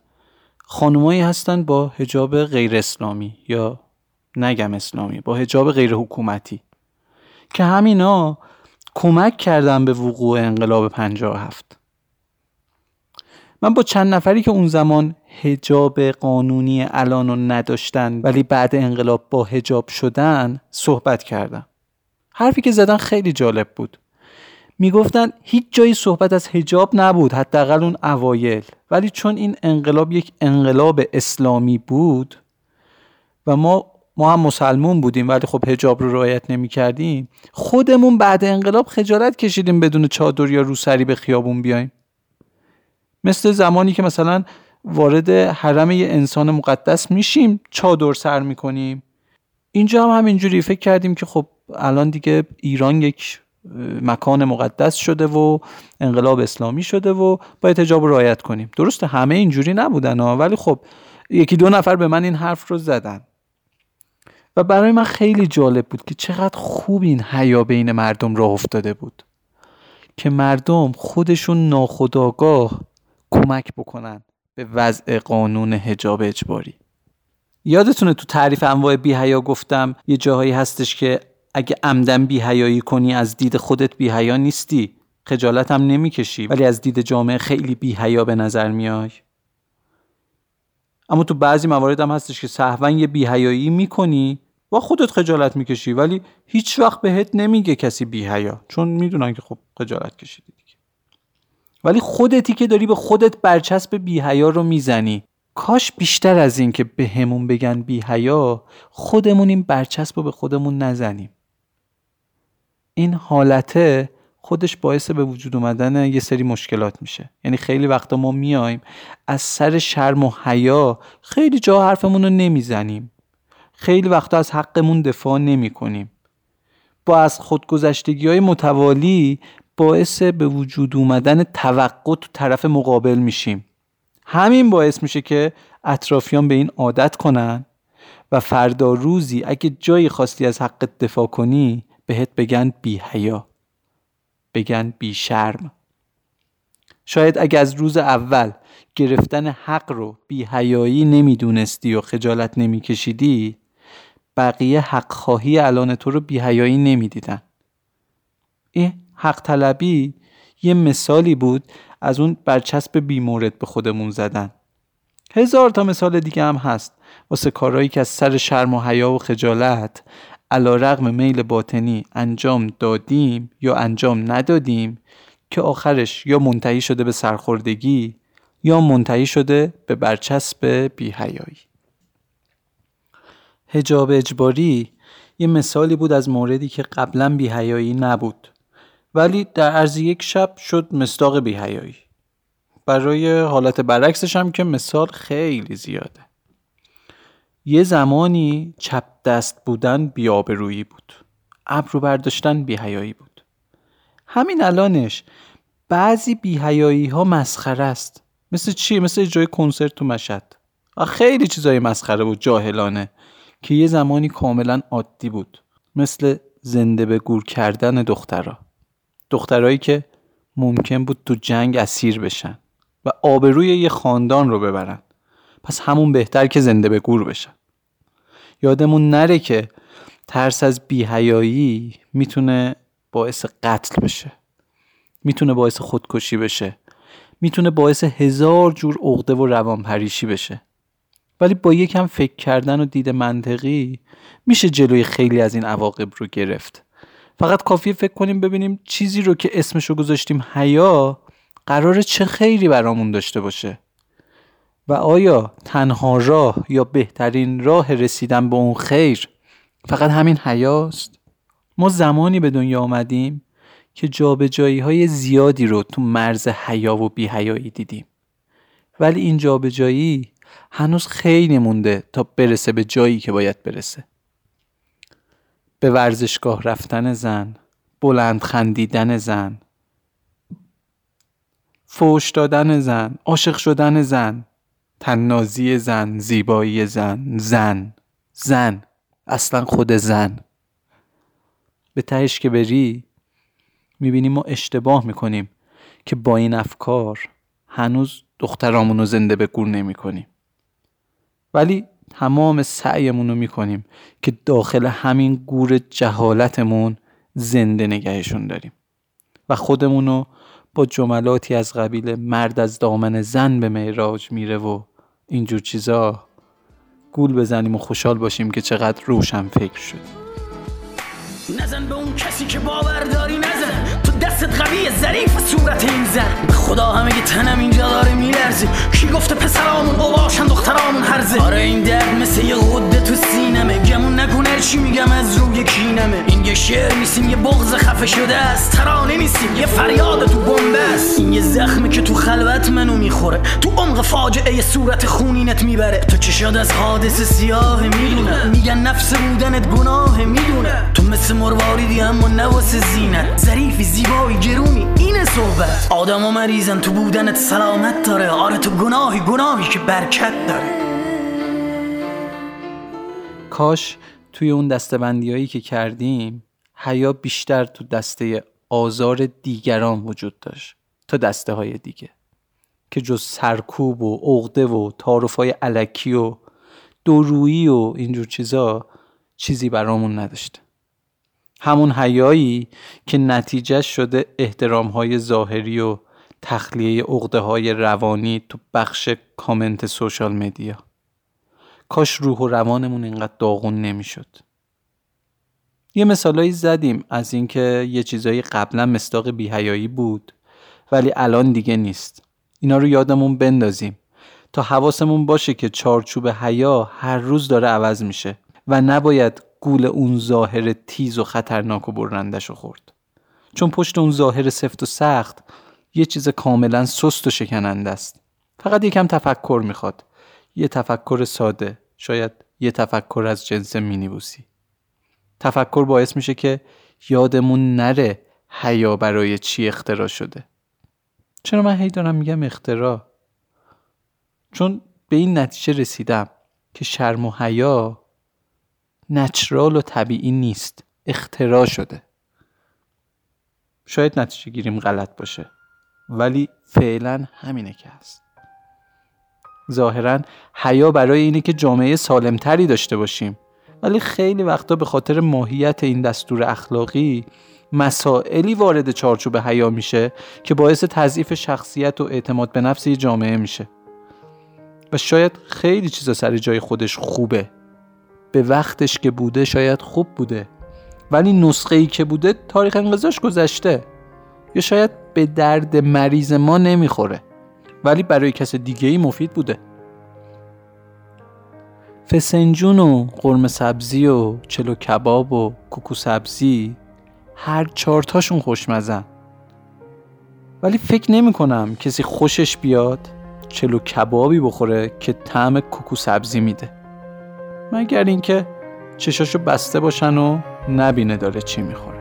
خانمایی هستن با هجاب غیر اسلامی یا نگم اسلامی با هجاب غیر حکومتی که همینا کمک کردن به وقوع انقلاب 57 من با چند نفری که اون زمان هجاب قانونی الان رو نداشتن ولی بعد انقلاب با هجاب شدن صحبت کردم. حرفی که زدن خیلی جالب بود. می‌گفتن هیچ جایی صحبت از هجاب نبود حداقل اون اوایل. ولی چون این انقلاب یک انقلاب اسلامی بود و ما ما هم مسلمون بودیم ولی خب هجاب رو رعایت نمی کردیم خودمون بعد انقلاب خجالت کشیدیم بدون چادر یا روسری به خیابون بیایم. مثل زمانی که مثلا وارد حرم یه انسان مقدس میشیم چادر سر می‌کنیم. اینجا هم همینجوری فکر کردیم که خب الان دیگه ایران یک مکان مقدس شده و انقلاب اسلامی شده و باید حجاب رعایت کنیم. درسته همه اینجوری نبودن ها ولی خب یکی دو نفر به من این حرف رو زدن. و برای من خیلی جالب بود که چقدر خوب این حیا بین مردم راه افتاده بود که مردم خودشون ناخداگاه کمک بکنن به وضع قانون حجاب اجباری. یادتونه تو تعریف انواع بیهیا گفتم یه جاهایی هستش که اگه عمدن بیهیایی کنی از دید خودت بیهیا نیستی. خجالت هم نمی‌کشی. ولی از دید جامعه خیلی بیهیا به نظر میای. اما تو بعضی موارد هم هستش که صحوا یه بیهیایی می‌کنی و خودت خجالت می‌کشی. ولی هیچ وقت بهت نمیگه کسی بیهیا چون می‌دونن که خب خجالت کشیدی دیگه. ولی خودتی که داری به خودت برچسب بیهیا رو می‌زنی. کاش بیشتر از این که به همون بگن بیهیا خودمون این برچسب رو به خودمون نزنیم. این حالته خودش باعث به وجود اومدن یه سری مشکلات میشه. یعنی خیلی وقتا ما میایم از سر شرم و حیا خیلی جا حرفمون رو نمی‌زنیم. خیلی وقتا از حقمون دفاع نمی کنیم با از خودگذشتگی های متوالی باعث به وجود اومدن توقع تو طرف مقابل میشیم. همین باعث میشه که اطرافیان به این عادت کنن و فردا روزی اگه جایی خواستی از حقت دفاع کنی بهت بگن بی حیا بگن بی شرم. شاید اگه از روز اول گرفتن حق رو بی حیایی نمی‌دونستی و خجالت نمیکشیدی بقیه حق خواهی الان تو رو بی حیایی نمی‌دیدن. این حق طلبی یه مثالی بود از اون برچسب بی مورد به خودمون زدن. هزار تا مثال دیگه هم هست واسه کارهایی که از سر شرم و حیا و خجالت علا رغم میل باطنی انجام دادیم یا انجام ندادیم که آخرش یا منتهی شده به سرخوردگی یا منتهی شده به برچسب بیهیایی هجاب اجباری یه مثالی بود از موردی که قبلا بیهیایی نبود ولی در عرض یک شب شد مصداق بیهیایی برای حالت برعکسش هم که مثال خیلی زیاده. یه زمانی چپ دست بودن بیابرویی بود. ابرو برداشتن بیهیایی بود. همین الانش بعضی بیهیایی ها مسخره است. مثل چی؟ مثل جای کنسرت تو مشهد. خیلی چیزای مسخره بود جاهلانه که یه زمانی کاملا عادی بود. مثل زنده به گور کردن دخترها دخترهایی که ممکن بود تو جنگ اسیر بشن و آبروی یه خاندان رو ببرن. پس همون بهتر که زنده به گور بشن یادمون نره که ترس از بیهیایی می‌تونه باعث قتل بشه. می‌تونه باعث خودکشی بشه. می‌تونه باعث هزار جور عقده و روانپریشی بشه. ولی با یکم فکر کردن و دید منطقی میشه جلوی خیلی از این عواقب رو گرفت. فقط کافیه فکر کنیم ببینیم چیزی رو که اسمشو گذاشتیم حیا قرار چه خیری برامون داشته باشه. و آیا تنها راه یا بهترین راه رسیدن به اون خیر فقط همین حیاست؟ ما زمانی به دنیا آمدیم که جابجایی های زیادی رو تو مرز حیا و بیهیایی دیدیم. ولی این جابجایی هنوز خیلی مونده تا برسه به جایی که باید برسه. به ورزشگاه رفتن زن بلند خندیدن زن فوش دادن زن عاشق شدن زن تنازی زن زیبایی زن زن زن اصلا خود زن. به تهش که بری می‌بینیم ما اشتباه می‌کنیم که با این افکار هنوز دخترامون رو زنده به گور نمی‌کنیم. ولی تمام سعیمون رو می‌کنیم که داخل همین گور جهالتمون زنده نگهشون داریم. و خودمون رو با جملاتی از قبیل مرد از دامن زن به معراج میره و اینجور چیزا گول بزنیم و خوشحال باشیم که چقدر روشن فکر شد. نزن به اون کسی که باور داری دستت قوی ظریف صورت این زن. خدا همه تنم اینجا داره میلرزه. کی گفته پسرامون او باشن دخترامون هرزه؟ آره این درد مثل یه غده تو سینمه. گمون نکنه چی میگم از روی کینمه. این یه شعر نیستیم یه بغز خفه شده است. ترانه نیستیم یه فریاد تو بمبه است. این یه زخمه که تو خلوت منو می‌خوره. تو عمق فاجعه صورت خونینت می‌بره. تو چشاد از حادث سیاه می‌دونه میگن نفس بودنت گناه می‌دونه تو مثل مرواریدی اما نواس زینت. ظریفی زیبایی گرونی اینه صحبت. آدم مریضن تو بودنت سلامت داره. آره تو گناهی گناهی که برکت داره. کاش توی اون دستبندی که کردیم حیا بیشتر تو دسته آزار دیگران وجود داشت. تا دسته های دیگه. که جز سرکوب و عقده و تعارف های علکی و دورویی و اینجور چیزا چیزی برامون نداشته همون حیایی که نتیجه شده احترام های ظاهری و تخلیه عقده های روانی تو بخش کامنت سوشال مدیا. کاش روح و روانمون اینقدر داغون نمی‌شد. یه مثالایی زدیم از اینکه یه چیزایی قبلا مستاق بیهیایی بود ولی الان دیگه نیست. اینا رو یادمون بندازیم. تا حواسمون باشه که چارچوب حیا هر روز داره عوض میشه و نباید گول اون ظاهر تیز و خطرناک و برندش رو خورد. چون پشت اون ظاهر سفت و سخت یه چیز کاملا سست و شکننده است. فقط یکم تفکر می‌خواد. یه تفکر ساده. شاید یه تفکر از جنس مینیبوسی. تفکر باعث میشه که یادمون نره حیا برای چی اختراع شده. چرا من هی دارم میگم اختراع؟ چون به این نتیجه رسیدم که شرم و حیا نچرال و طبیعی نیست. اختراع شده. شاید نتیجه گیریم غلط باشه. ولی فعلا همینه که هست. ظاهرا حیا برای اینه که جامعه سالمتری داشته باشیم. ولی خیلی وقتا به خاطر ماهیت این دستور اخلاقی مسائلی وارد چارچوب حیا میشه که باعث تضعیف شخصیت و اعتماد به نفس جامعه میشه. و شاید خیلی چیزا سر جای خودش خوبه. به وقتش که بوده شاید خوب بوده. ولی نسخه ای که بوده تاریخ انقضاش گذشته. یا شاید به درد مریض ما نمی‌خوره. ولی برای کس دیگه ای مفید بوده. فسنجون و قرمه سبزی و چلو کباب و کوکو سبزی هر چارتاشون خوشمزن ولی فکر نمی کنم کسی خوشش بیاد چلو کبابی بخوره که طعم کوکو سبزی میده. مگر اینکه چشاشو بسته باشن و نبینه داره چی می‌خوره.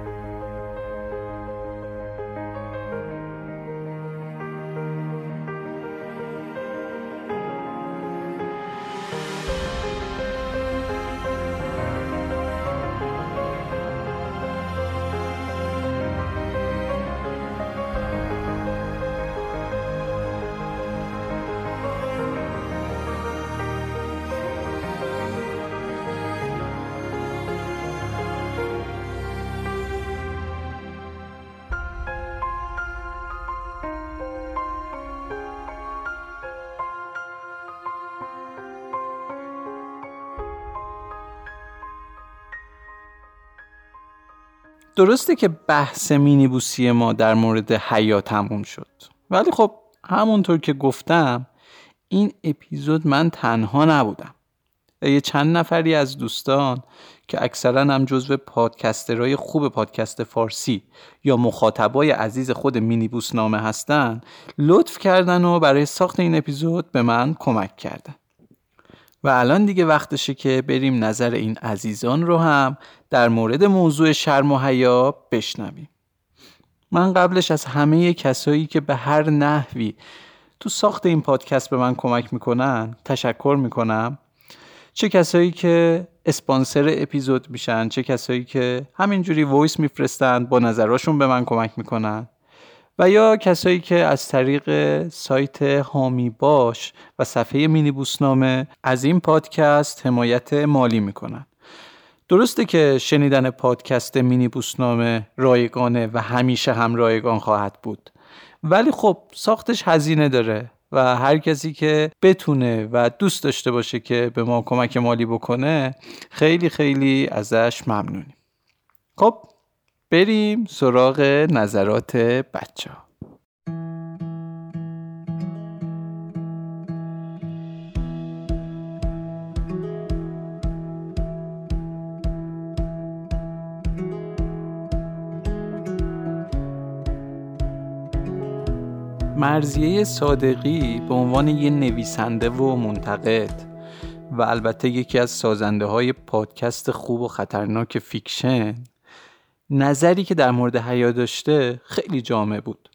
درسته که بحث مینیبوسی ما در مورد حیا تموم شد. ولی خب همونطور که گفتم این اپیزود من تنها نبودم. یه چند نفری از دوستان که اکثرا هم جزو پادکسترهای خوب پادکست فارسی یا مخاطبای عزیز خود مینیبوس نامه هستن لطف کردن و برای ساخت این اپیزود به من کمک کردن. و الان دیگه وقتشه که بریم نظر این عزیزان رو هم در مورد موضوع شرم و حیا بشنویم. من قبلش از همه کسایی که به هر نحوی تو ساخت این پادکست به من کمک می‌کنن تشکر می‌کنم. چه کسایی که اسپانسر اپیزود میشن چه کسایی که همینجوری voice میفرستن با نظراشون به من کمک می‌کنن. و یا کسایی که از طریق سایت حامی باش و صفحه مینی بوسنامه از این پادکست حمایت مالی می‌کنن. درسته که شنیدن پادکست مینی بوسنامه رایگانه و همیشه هم رایگان خواهد بود. ولی خب ساختش هزینه داره و هر کسی که بتونه و دوست داشته باشه که به ما کمک مالی بکنه خیلی خیلی ازش ممنونیم. خب بریم سراغ نظرات بچه. مرزیه صادقی به عنوان یه نویسنده و منتقد و البته یکی از سازنده های پادکست خوب و خطرناک فیکشن نظری که در مورد حیا داشته خیلی جامع بود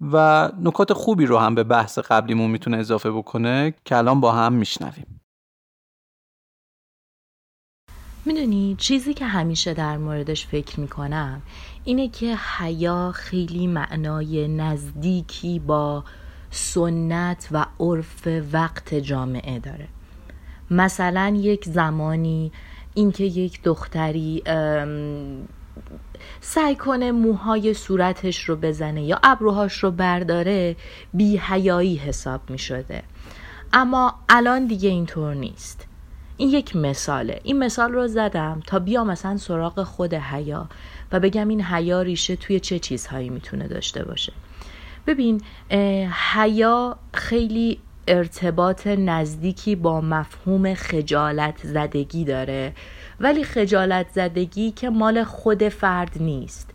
و نکات خوبی رو هم به بحث قبلیمون می‌تونه اضافه بکنه که الان با هم میشنویم. می‌دونی چیزی که همیشه در موردش فکر می‌کنم اینه که حیا خیلی معنای نزدیکی با سنت و عرف وقت جامعه داره. مثلا یک زمانی اینکه یک دختری سعی کنه موهای صورتش رو بزنه یا ابروهاش رو برداره بی حیایی حساب می شده. اما الان دیگه اینطور نیست. این یک مثاله. این مثال رو زدم تا بیا مثلا سراغ خود حیا و بگم این حیا ریشه توی چه چیزهایی می‌تونه داشته باشه. ببین حیا خیلی ارتباط نزدیکی با مفهوم خجالت زدگی داره. ولی خجالت زدگی که مال خود فرد نیست.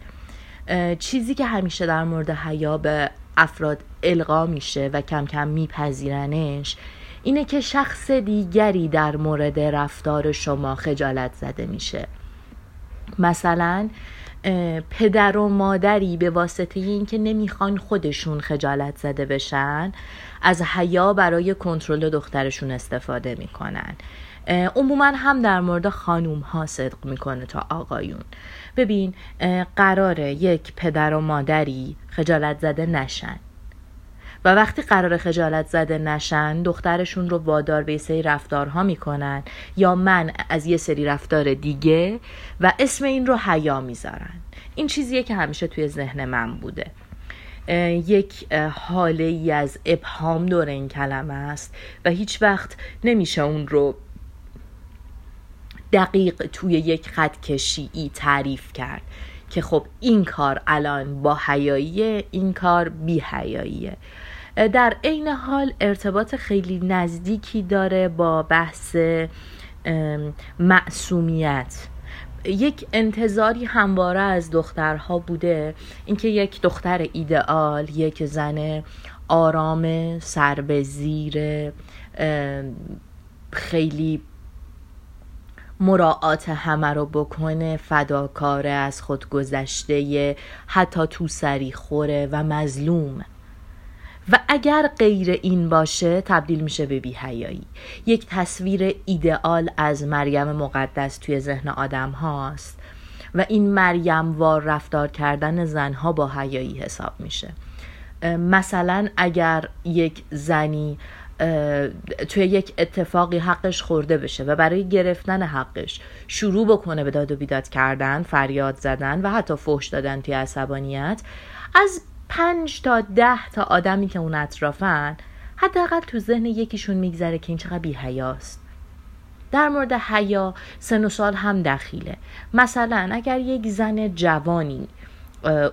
چیزی که همیشه در مورد حیا به افراد القا میشه و کم کم میپذیرنش اینه که شخص دیگری در مورد رفتار شما خجالت زده میشه. مثلا پدر و مادری به واسطه اینکه نمی‌خوان خودشون خجالت زده بشن از حیا برای کنترل دخترشون استفاده می‌کنن. عموما هم در مورد خانوم ها صدق می‌کنه تا آقایون. ببین قراره یک پدر و مادری خجالت زده نشن. و وقتی قرار خجالت زده نشن دخترشون رو وادار به سری رفتارها می‌کنن یا من از یه سری رفتار دیگه و اسم این رو حیا می‌ذارن. این چیزیه که همیشه توی ذهن من بوده. یک حاله ای از ابهام دور این کلمه است و هیچ وقت نمیشه اون رو دقیق توی یک خط کشی تعریف کرد که خب این کار الان با حیاییه این کار بی حیاییه. در عین حال ارتباط خیلی نزدیکی داره با بحث معصومیت. یک انتظاری همواره از دخترها بوده اینکه یک دختر ایدئال یک زن آرام سر به خیلی مراعات همه رو بکنه فداکاره از خود گذشته حتی تو سری خوره و مظلوم. و اگر غیر این باشه تبدیل میشه به بیهیایی یک تصویر ایدئال از مریم مقدس توی ذهن آدم هاست. و این مریم وار رفتار کردن زنها با حیایی حساب میشه. مثلا اگر یک زنی توی یک اتفاقی حقش خورده بشه و برای گرفتن حقش شروع بکنه به داد و بیداد کردن فریاد زدن و حتی فحش دادن توی عصبانیت از پنج تا ده تا آدمی که اون اطرافن حداقل تو ذهن یکیشون میگذره که این چقدر بی حیاست در مورد حیا سن و سال هم دخیله. مثلا اگر یک زن جوانی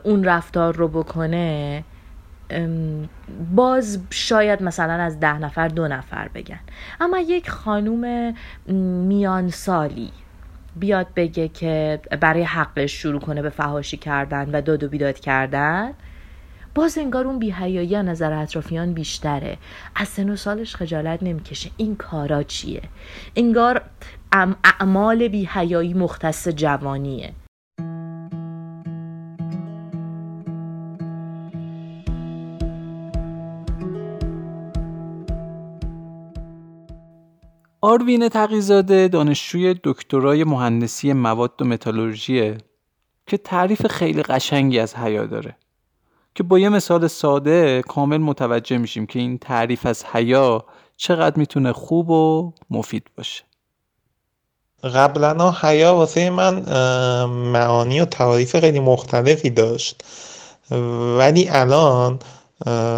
اون رفتار رو بکنه باز شاید مثلا از ده نفر دو نفر بگن. اما یک خانوم میان سالی بیاد بگه که برای حقش شروع کنه به فهاشی کردن و داد و بیداد کردن باز انگار اون بیهیایی نظر اطرافیان بیشتره. از سن و سالش خجالت نمی‌کشه. این کارا چیه؟ انگار اعمال بیهیایی مختص جوانیه. آروین تقیزاده دانشجوی دکترای مهندسی مواد و متالورژیه که تعریف خیلی قشنگی از حیا داره. که با یه مثال ساده کامل متوجه میشیم که این تعریف از حیا چقدر می‌تونه خوب و مفید باشه. قبلا حیا واسه من معانی و تعریف خیلی مختلفی داشت. ولی الان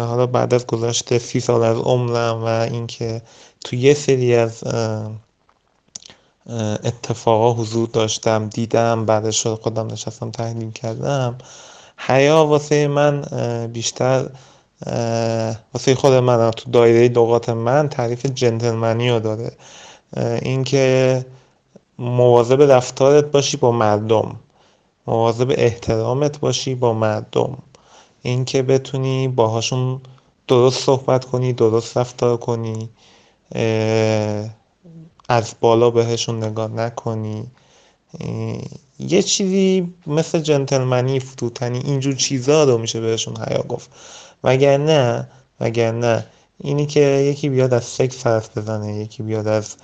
حالا بعد از گذشته سی سال از عمرم و اینکه تو یه سری از اتفاقا حضور داشتم دیدم بعدش خودم نشستم تحلیل کردم. حیا واسه من بیشتر واسه خود من تو دایره لغات من تعریف جنتلمنی رو داره اینکه مواظب رفتارت باشی با مردم. مواظب احترامت باشی با مردم. اینکه بتونی باهاشون درست صحبت کنی درست رفتار کنی. از بالا بهشون نگاه نکنی. یه چیزی مثل جنتلمنی فروتنی اینجور چیزا رو میشه بهشون حیا گفت. وگر نه؟ وگر نه؟ اینی که یکی بیاد از سکس حرف بزنه یکی بیاد از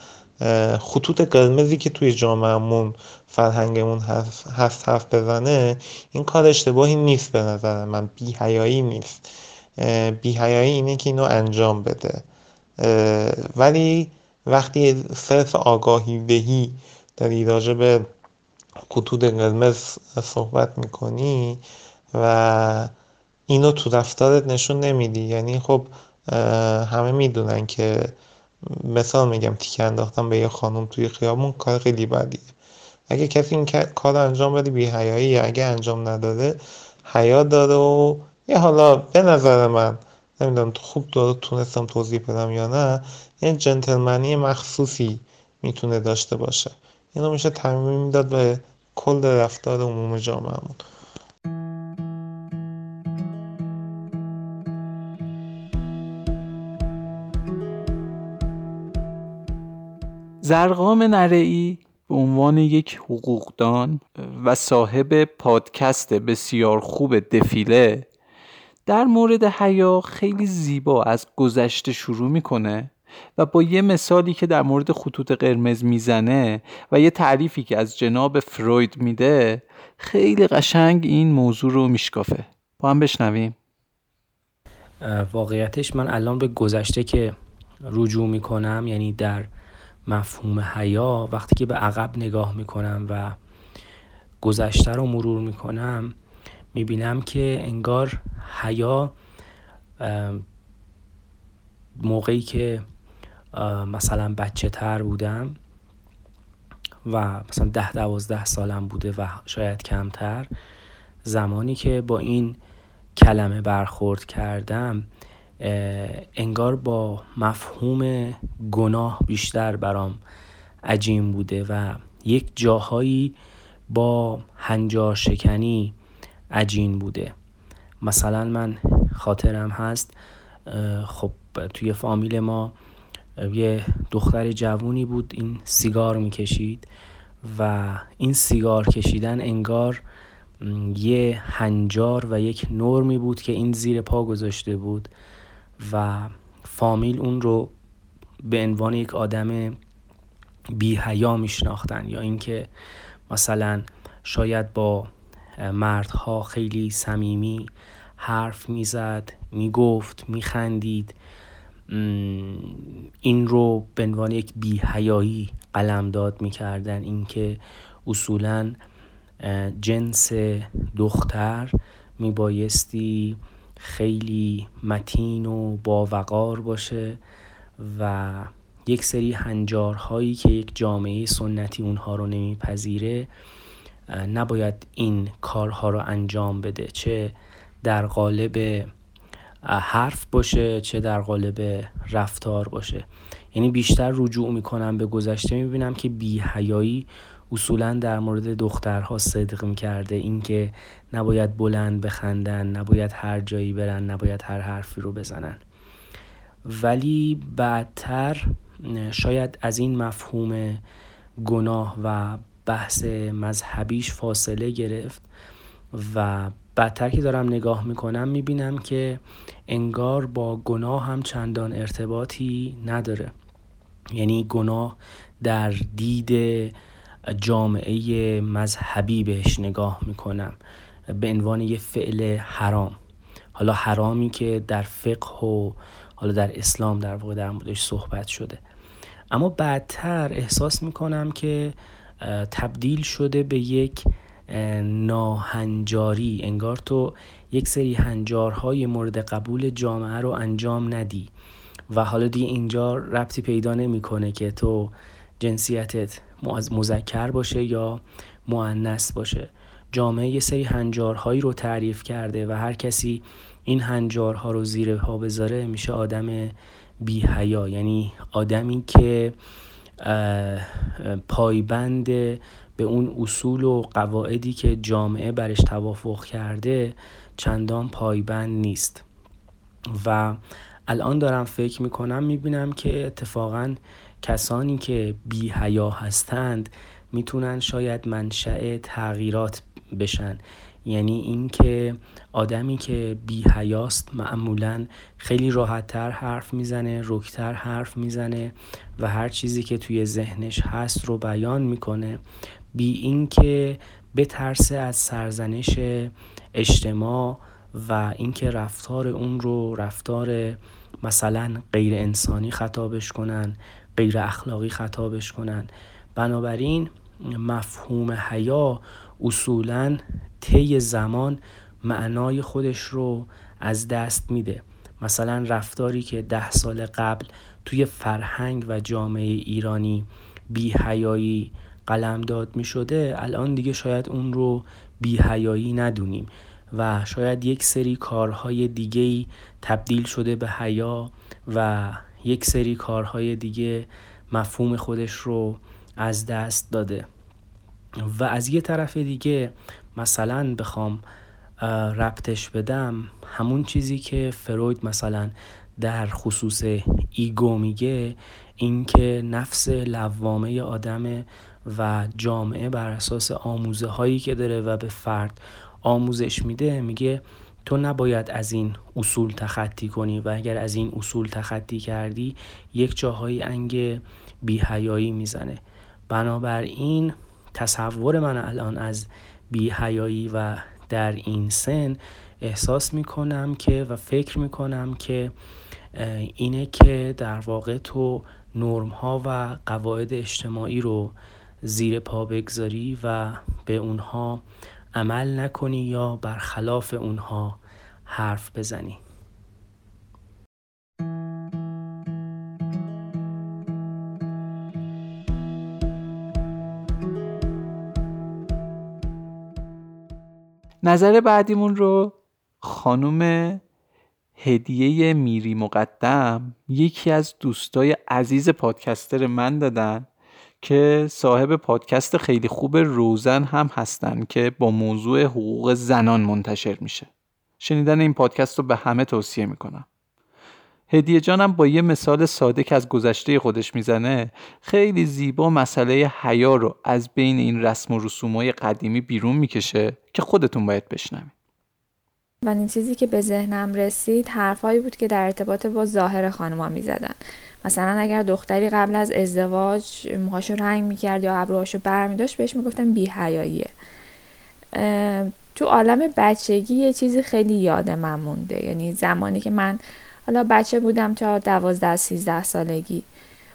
خطوط قرمزی که توی جامعهمون فرهنگمون هست حرف بزنه این کار اشتباهی نیست به نظر من. بیهیایی نیست. بیهیایی اینه که اینو انجام بده. ولی وقتی صرف آگاهی دهی داری راجع به خطوط قرمز صحبت می‌کنی و اینو تو رفتارت نشون نمیدی. یعنی خب همه می‌دونن که مثال میگم تیکه انداختم به یه خانم توی خیابون کار خیلی بدیه. اگه کسی این کار انجام بده بی حیایی اگه انجام نداده حیا داره و یه حالا به نظر من نمی‌دونم خوب داره تونستم توضیح بدم یا نه یه جنتلمنی مخصوصی می‌تونه داشته باشه. اینو میشه تعمیم می‌داد به کل رفتار عموم جامعهمون. زرقام نرعی به عنوان یک حقوقدان و صاحب پادکست بسیار خوب دفیله در مورد حیا خیلی زیبا از گذشته شروع می‌کنه و با یه مثالی که در مورد خطوط قرمز می‌زنه و یه تعریفی که از جناب فروید میده خیلی قشنگ این موضوع رو میشکافه. با هم بشنویم. واقعیتش من الان به گذشته که رجوع می‌کنم یعنی در مفهوم حیا وقتی که به عقب نگاه می‌کنم و گذشته رو مرور می‌کنم می‌بینم که انگار حیا موقعی که مثلا بچه تر بودم و مثلا ده دوازده سالم بوده و شاید کمتر زمانی که با این کلمه برخورد کردم انگار با مفهوم گناه بیشتر برام عجیم بوده و یک جاهایی با هنجار شکنی عجین بوده. مثلا من خاطرم هست خب توی فامیل ما یه دختر جوونی بود این سیگار می‌کشید و این سیگار کشیدن انگار یه هنجار و یک نرمی بود که این زیر پا گذاشته بود و فامیل اون رو به عنوان یک آدم بی حیا میشناختن یا اینکه مثلا شاید با مردها خیلی صمیمی حرف می‌زد می‌گفت میخندید. این رو به عنوان یک بیهیایی قلمداد می‌کردن. اینکه اصولا جنس دختر میبایستی خیلی متین و باوقار باشه و یک سری هنجارهایی که یک جامعه سنتی اونها رو نمیپذیره نباید این کارها رو انجام بده چه در قالب حرف باشه چه در قالب رفتار باشه. یعنی بیشتر رجوع می‌کنم به گذشته می‌بینم که بیهیایی اصولا در مورد دخترها صدق می‌کرده. اینکه نباید بلند بخندن نباید هر جایی برن نباید هر حرفی رو بزنن. ولی بعدتر شاید از این مفهوم گناه و بحث مذهبیش فاصله گرفت و بعدتر که دارم نگاه می‌کنم می‌بینم که انگار با گناه هم چندان ارتباطی نداره. یعنی گناه در دید جامعه مذهبی بهش نگاه می‌کنم به عنوان یه فعل حرام. حالا حرامی که در فقه و حالا در اسلام در واقع در موردش صحبت شده. اما بعدتر احساس می‌کنم که تبدیل شده به یک ناهنجاری. انگار تو یک سری هنجارهای مورد قبول جامعه رو انجام ندی و حالا دیگه اینجا ربطی پیدا نمی‌کنه که تو جنسیتت مذکر باشه یا معنس باشه. جامعه یه سری هنجارهایی رو تعریف کرده و هر کسی این هنجارها رو زیر پا بذاره میشه آدم بی حیا یعنی آدمی که پایبند به اون اصول و قواعدی که جامعه برش توافق کرده چندان پایبند نیست. و الان دارم فکر می‌کنم می‌بینم که اتفاقا کسانی که بی حیا هستند می‌تونن شاید منشأ تغییرات بشن. یعنی اینکه آدمی که بی حیاست معمولا خیلی راحتتر حرف می‌زنه رکتر حرف می‌زنه و هر چیزی که توی ذهنش هست رو بیان می‌کنه. بی اینکه بترسه از سرزنش اجتماع و اینکه رفتار اون رو رفتار مثلا غیر انسانی خطابش کنن غیر اخلاقی خطابش کنن. بنابراین مفهوم حیا اصولا طی زمان معنای خودش رو از دست میده. مثلا رفتاری که ده سال قبل توی فرهنگ و جامعه ایرانی بی حیایی قلمداد می شده الان دیگه شاید اون رو بی حیایی ندونیم و شاید یک سری کارهای دیگه تبدیل شده به حیا و یک سری کارهای دیگه مفهوم خودش رو از دست داده. و از یه طرف دیگه مثلا بخوام ربطش بدم همون چیزی که فروید مثلا در خصوص ایگو میگه اینکه نفس لوامه آدم و جامعه بر اساس آموزه هایی که داره و به فرد آموزش میده میگه تو نباید از این اصول تخطی کنی و اگر از این اصول تخطی کردی یک جاهایی انگ بیهیایی می‌زنه. بنابراین تصور من الان از بیهیایی و در این سن احساس می‌کنم که و فکر می‌کنم که اینه که در واقع تو نرم ها و قواعد اجتماعی رو زیر پا بگذاری و به اونها عمل نکنی یا برخلاف اونها حرف بزنی. نظر بعدیمون رو خانم هدیه میری مقدم یکی از دوستای عزیز پادکستر من دادن که صاحب پادکست خیلی خوب روزن هم هستن که با موضوع حقوق زنان منتشر میشه. شنیدن این پادکست رو به همه توصیه می‌کنم. هدیه جانم با یه مثال ساده که از گذشته خودش می‌زنه خیلی زیبا مسئله حیا رو از بین این رسم و رسومای قدیمی بیرون می‌کشه که خودتون باید بشنوید. این چیزی که به ذهنم رسید حرفایی بود که در ارتباط با ظاهر خانما می‌زدن. مثلا اگر دختری قبل از ازدواج موهاشو رنگ می‌کرد یا ابروهاشو برمیداشت بهش می‌گفتن بیهیاییه تو عالم بچگی یه چیزی خیلی یاد من مونده. یعنی زمانی که من حالا بچه بودم تا دوازده سیزده سالگی.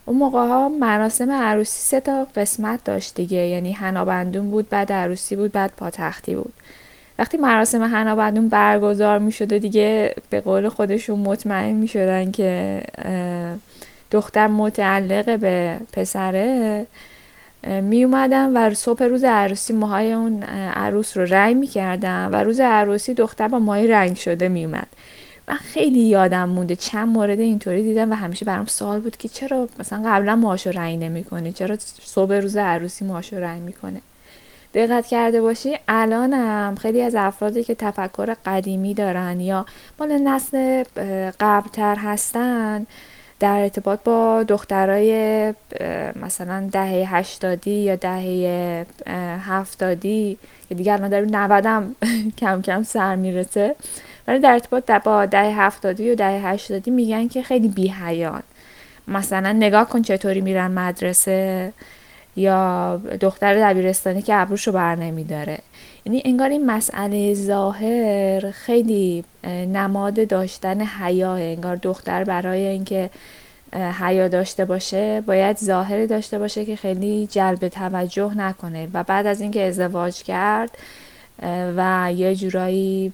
اون موقع ها مراسم عروسی سه تا قسمت داشت دیگه. یعنی هنابندون بود بعد عروسی بود بعد پاتختی بود. وقتی مراسم هنابندون برگزار می شده دیگه به قول خودشون مطمئن می شدن که دختر متعلق به پسره می اومدم و صبح روز عروسی موهای اون عروس رو رنگ می کردم و روز عروسی دختر با ماهی رنگ شده می اومد من خیلی یادم مونده. چند مورد اینطوری دیدم و همیشه برام سوال بود که چرا مثلا قبلا موهاشو رنگ نمی‌کنه چرا صبح روز عروسی موهاشو رنگ می‌کنه دقت کرده باشی الانم خیلی از افرادی که تفکر قدیمی دارن یا مال نسل قبلتر هستن در ارتباط با دخترای مثلا دهه هشتادی یا دهه هفتادی که دیگه الان در نودم (laughs) کم کم سر می‌رسه. ولی در ارتباط با دهه هفتادی و دهه هشتادی میگن که خیلی بیهیان مثلا نگاه کن چطوری میرن مدرسه یا دختر دبیرستانی که ابروشو بر نمیداره. یعنی انگار این مسئله ظاهر خیلی نماد داشتن حیا انگار دختر برای اینکه حیا داشته باشه باید ظاهری داشته باشه که خیلی جلب توجه نکنه. و بعد از اینکه ازدواج کرد و یه جورایی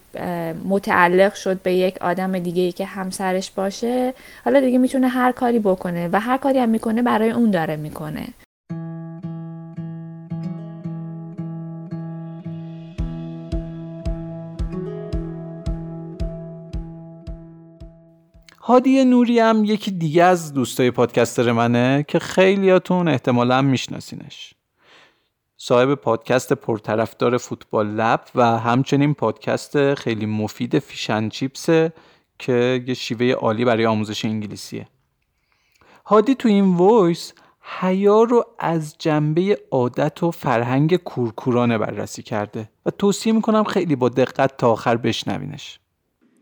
متعلق شد به یک آدم دیگه ای که همسرش باشه. حالا دیگه می‌تونه هر کاری بکنه و هر کاری هم می‌کنه برای اون داره می‌کنه. هادی نوری هم یکی دیگه از دوستای پادکستر منه که خیلیاتون احتمالا میشناسینش. صاحب پادکست پرطرفدار فوتبال لب و همچنین پادکست خیلی مفید فیشن چیپسه که یه شیوه عالی برای آموزش انگلیسیه. هادی تو این وایس حیا رو از جنبه عادت و فرهنگ کورکورانه بررسی کرده و توصیه می‌کنم خیلی با دقت تا آخر بشنوینش.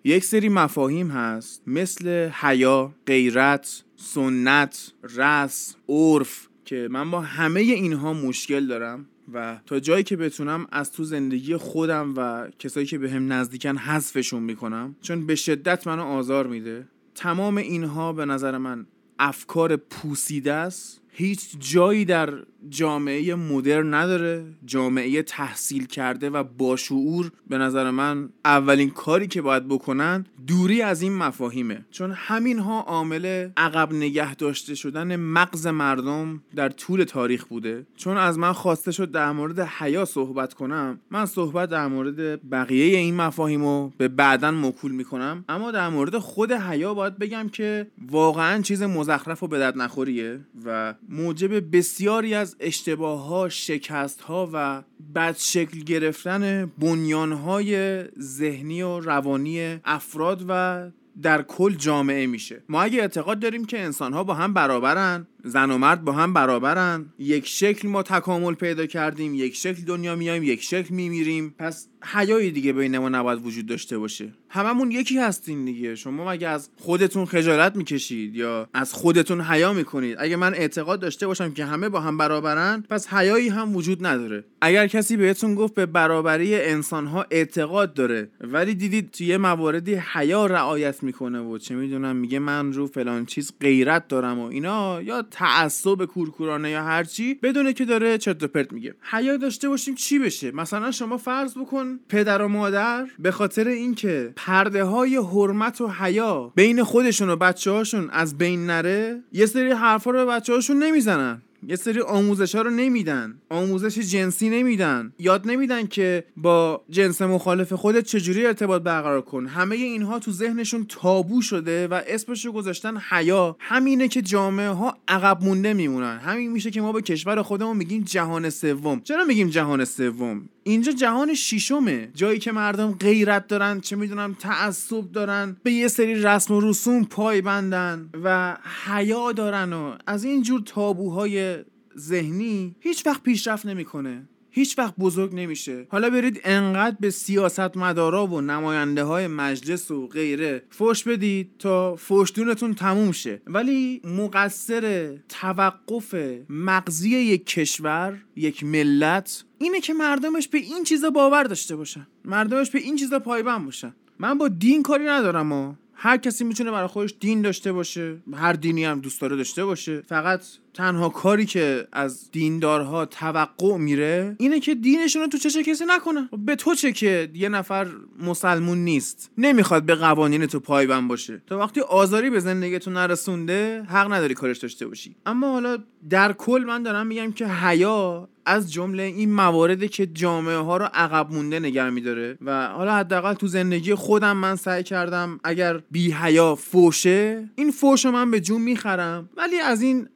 یک سری مفاهیم هست مثل حیا، غیرت، سنت، رس، عرف که من با همه اینها مشکل دارم و تا جایی که بتونم از تو زندگی خودم و کسایی که به هم نزدیکن حذفشون می‌کنم چون به شدت منو آزار میده. تمام اینها به نظر من افکار پوسیده است. هیچ جایی در جامعه مدرن نداره جامعه تحصیل کرده و باشعور به نظر من اولین کاری که باید بکنن دوری از این مفاهیمه. چون همین ها عامل عقب نگه داشته شدن مغز مردم در طول تاریخ بوده. چون از من خواسته شد در مورد حیا صحبت کنم من صحبت در مورد بقیه این مفاهیم رو به بعدا مکول می‌کنم. اما در مورد خود حیا باید بگم که واقعا چیز مزخرف و به نخوریه و موجب بسیاری از اشتباه ها شکست ها و بد شکل گرفتن بنیان های ذهنی و روانی افراد و در کل جامعه میشه. ما اگه اعتقاد داریم که انسان ها با هم برابرن زن و مرد با هم برابرن. یک شکل ما تکامل پیدا کردیم یک شکل دنیا میایم یک شکل میمیریم. پس حیایی دیگه بین ما نباید وجود داشته باشه. هممون یکی هستین دیگه. شما مگه از خودتون خجالت می‌کشید یا از خودتون حیا می‌کنید؟ اگه من اعتقاد داشته باشم که همه با هم برابرن پس حیایی هم وجود نداره. اگر کسی بهتون گفت به برابری انسانها اعتقاد داره ولی دیدید توی مواردی حیا رعایت می‌کنه و چه می‌دونم میگه من رو فلان چیز غیرت دارم و اینا یا تعصب کورکورانه یا هرچی بدونه که داره چرت و پرت میگه. حیا داشته باشیم چی بشه؟ مثلا شما فرض بکن پدر و مادر به خاطر اینکه پرده های حرمت و حیا بین خودشون و بچه هاشون از بین نره یه سری حرفا رو به بچه هاشون نمی‌زنن. یه سری آموزش ها رو نمیدن. آموزش جنسی نمیدن. یاد نمیدن که با جنس مخالف خودت چجوری ارتباط برقرار کن. همه اینها تو ذهنشون تابو شده و اسمش رو گذاشتن حیا. همینه که جامعه ها عقب مونده میمونن. همین میشه که ما به کشور خودمون میگیم جهان سوم. چرا میگیم جهان سوم؟ اینجا جهان شیشمه جایی که مردم غیرت دارن چه می‌دونم تعصب دارن به یه سری رسم و رسوم پایبندن و حیا دارن و از این جور تابوهای ذهنی هیچ وقت پیشرفت نمی‌کنه. هیچ وقت بزرگ نمیشه. حالا برید انقدر به سیاست مدارا و نماینده های مجلس و غیره فوش بدید تا فوشدونتون تموم شه. ولی مقصر توقف مغزی یک کشور یک ملت اینه که مردمش به این چیزا باور داشته باشن. مردمش به این چیزا پایبند باشن. من با دین کاری ندارم و هر کسی می‌تونه برای خودش دین داشته باشه هر دینی هم دوست داره داشته باشه. فقط تنها کاری که از دیندارها توقع میره اینه که دینشون رو تو چه کسی نکنه به تو چه که یه نفر مسلمون نیست. نمی‌خواد به قوانین تو پایبند باشه. تا وقتی آزاری به زندگیتون نرسونده حق نداری کارش داشته باشی. اما حالا در کل من دارم میگم که حیا از جمله این مواردی که جامعه ها رو عقب مونده نگه میداره و حالا حداقل تو زندگی خودم من سعی کردم اگر بی حیا فوشه این فوش من به جون می‌خرم. ولی از این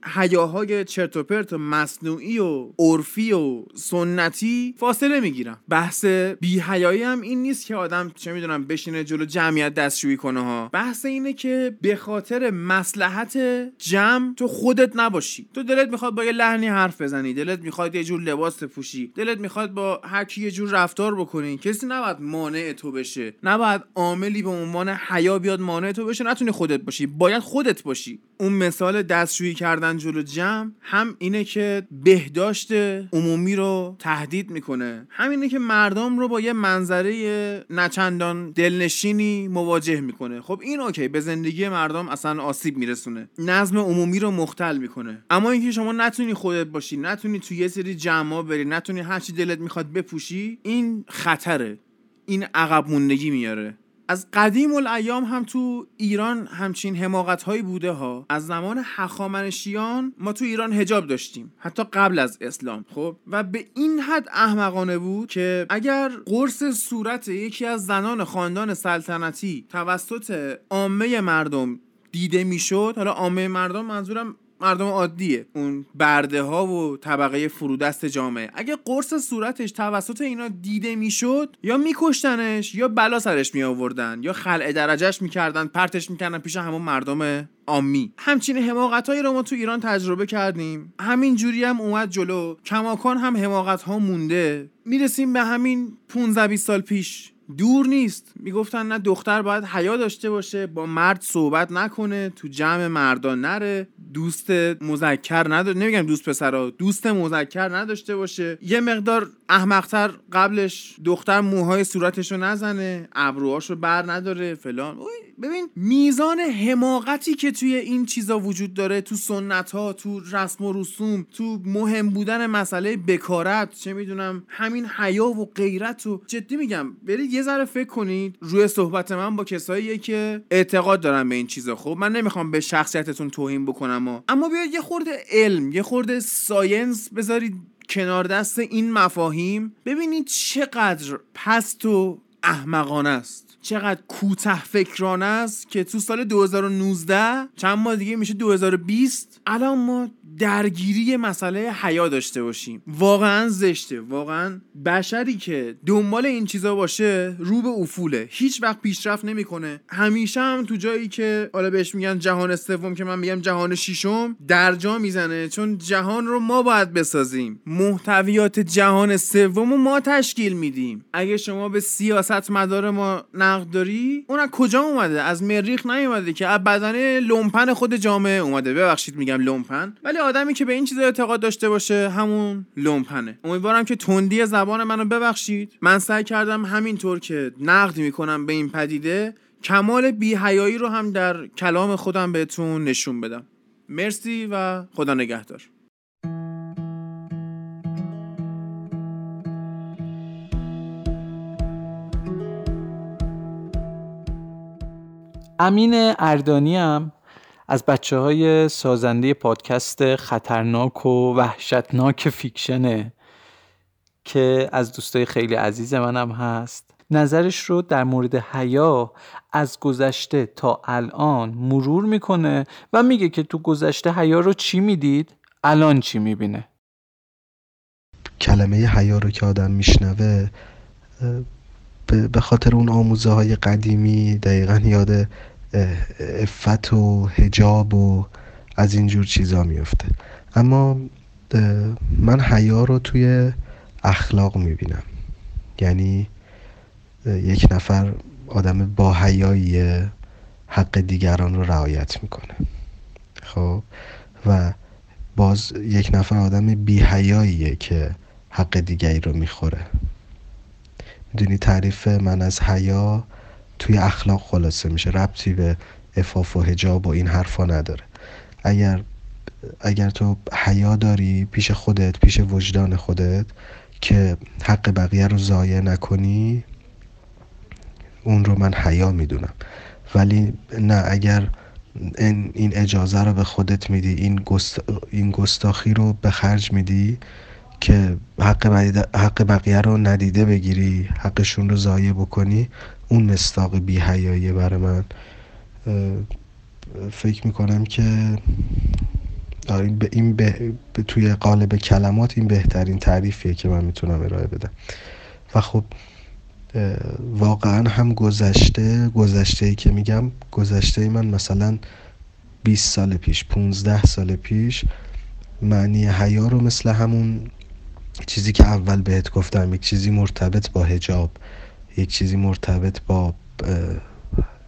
حیاهای چرت و پرت مصنوعی و عرفی و سنتی فاصله می‌گیرم بحث بی حیایی هم این نیست که آدم چه می‌دونم بشینه جلو جمعیت دستشویی کنه ها. بحث اینه که به خاطر مصلحت جمع تو خودت نباشی. تو دلت می‌خواد با یه لحنی حرف بزنی. دلت می‌خواد یه جور لباس پوشی. دلت می‌خواد با هر کی یه جور رفتار بکنی. کسی نباید مانع تو بشه. نباید عاملی به عنوان حیا بیاد مانع تو بشه. نتونی خودت باشی. باید خودت باشی. اون مثال دستشویی کردن جلو جمع هم اینه که بهداشت عمومی رو تهدید می‌کنه. همینه که مردم رو با یه منظره نچندان دلنشینی مواجه می‌کنه. خب این اوکی به زندگی مردم اصلا آسیب میرسونه. نظم عمومی رو مختل می‌کنه. اما اینکه شما نتونی خودت باشی نتونی تو یه سری جمع بری نتونی هرچی دلت می‌خواد بپوشی این خطره. این عقب موندگی میاره. از قدیم الایام هم تو ایران همچین حماقت هایی بوده ها. از زمان هخامنشیان ما تو ایران هجاب داشتیم حتی قبل از اسلام خب؟ و به این حد احمقانه بود که اگر قرص صورت یکی از زنان خاندان سلطنتی توسط عامه مردم دیده می‌شد حالا عامه مردم منظورم مردم عادیه. اون برده ها و طبقه فرودست جامعه. اگه قرص صورتش توسط اینا دیده می‌شد یا میکشتنش یا بلا سرش می آوردن یا خلع درجهش می‌کردن پرتش می‌کردن پیش همون مردم آمی همچین حماقت هایی رو ما تو ایران تجربه کردیم. همین جوری هم اومد جلو. کماکان هم حماقت ها مونده. می‌رسیم به همین 15 20 سال پیش. دور نیست. می‌گفتن نه دختر باید حیا داشته باشه با مرد صحبت نکنه تو جمع مردان نره. دوست مذکر نداره نمیگم دوست پسرا دوست مذکر نداشته باشه. یه مقدار احمقتر قبلش دختر موهای صورتشو نزنه ابروهاشو بر نداره فلان. ببین میزان حماقتی که توی این چیزا وجود داره تو سنت ها تو رسم و رسوم تو مهم بودن مسئله بکارت چه می‌دونم همین حیا و غیرت و جدی میگم. برید یه ذره فکر کنید روی صحبت من با کساییه که اعتقاد دارن به این چیزا خب من نمی‌خوام به شخصیتتون توهین بکنم و. اما بیاید یه خورده علم یه خورده ساینس بذارید کنار دست این مفاهیم ببینید چقدر پست و احمقانه است چقدر کوته فکرانه است که تو سال 2019 چند ماه دیگه میشه 2020 الان ما درگیری مسئله حیا داشته باشیم. واقعا زشته. واقعا بشری که دنبال این چیزا باشه رو به افوله. هیچ وقت پیشرفت نمی‌کنه. همیشه هم تو جایی که حالا بهش میگن جهان سوم که من میگم جهان ششم درجا می‌زنه. چون جهان رو ما باید بسازیم. محتویات جهان سوم رو ما تشکیل میدیم. اگه شما به سیاست مدار ما نقد داری اون از کجا اومده؟ از مریخ نیومده که از بدنه لومپن خود جامعه اومده. ببخشید میگم لومپن. ولی آدمی که به این چیزا اعتقاد داشته باشه همون لومپنه. امیدوارم که تندی زبان منو ببخشید. من سعی کردم همینطور که نقد می‌کنم به این پدیده کمال بیهیایی رو هم در کلام خودم بهتون نشون بدم. مرسی و خدا نگهدار. امین اردانی هم از بچه های سازنده پادکست خطرناک و وحشتناک فیکشنه که از دوستای خیلی عزیز منم هست. نظرش رو در مورد حیا از گذشته تا الان مرور می‌کنه و میگه که تو گذشته حیا رو چی می‌دید؟ الان چی می‌بینه؟ کلمه حیا رو که آدم میشنوه به خاطر اون آموزه های قدیمی دقیقا یاد افت و هجاب و از اینجور چیزا میفته اما من حیا رو توی اخلاق می‌بینم. یعنی یک نفر آدم با حیایی حق دیگران رو رعایت می‌کنه. خب؟ و باز یک نفر آدم بی حیاییه که حق دیگری رو می‌خوره. می‌دونی تعریف من از حیا؟ توی اخلاق خلاصه میشه ربطی به افاف و هجاب و این حرفا نداره. اگر اگر تو حیا داری پیش خودت پیش وجدان خودت که حق بقیه رو ضایع نکنی اون رو من حیا می‌دونم. ولی نه اگر این اجازه رو به خودت میدی این, این گستاخی رو به خرج میدی که حق, حق بقیه رو ندیده بگیری حقشون رو ضایع بکنی اون مستاق بی حیاییه برای من فکر می‌کنم که این, این به... توی قالب کلمات این بهترین تعریفیه که من می‌تونم ارائه بدم. و خب واقعا هم گذشته گذشته ای که میگم گذشته ای من مثلا 20 سال پیش 15 سال پیش معنی حیا رو مثل همون چیزی که اول بهت گفتم یک چیزی مرتبط با هجاب یک چیزی مرتبط با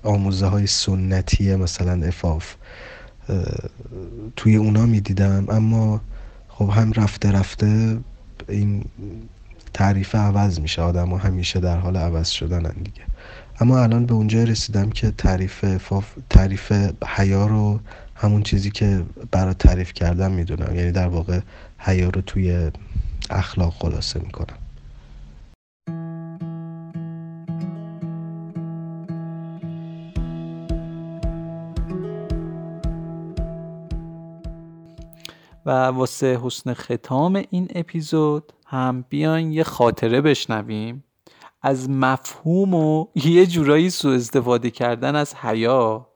آموزه های سنتی مثلا افاف. توی اونا می‌دیدم اما خب هم رفته رفته این تعریف عوض میشه آدم همیشه در حال عوض شدن دیگه. اما الان به اونجا رسیدم که تعریف فاف... تعریف حیا رو همون چیزی که برای تعریف کردم می‌دونم. یعنی در واقع حیا رو توی اخلاق خلاصه می‌کنم. و واسه حسن ختام این اپیزود هم بیاین یه خاطره بشنویم. از مفهوم و یه جورایی سوء استفاده کردن از حیا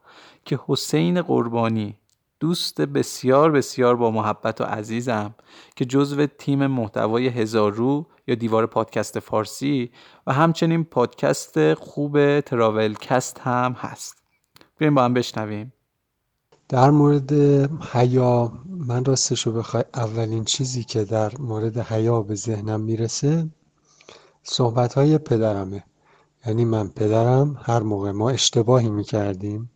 که حسین قربانی دوست بسیار بسیار با محبت و عزیزم که جزو تیم محتوای هزار رو یا دیوار پادکست فارسی و همچنین پادکست خوب تراولکست هم هست. بیایم با هم بشنویم. در مورد حیا من راستش رو بخوای اولین چیزی که در مورد حیا به ذهنم می‌رسه صحبت های پدرمه. یعنی من پدرم هر موقع ما اشتباهی می‌کردیم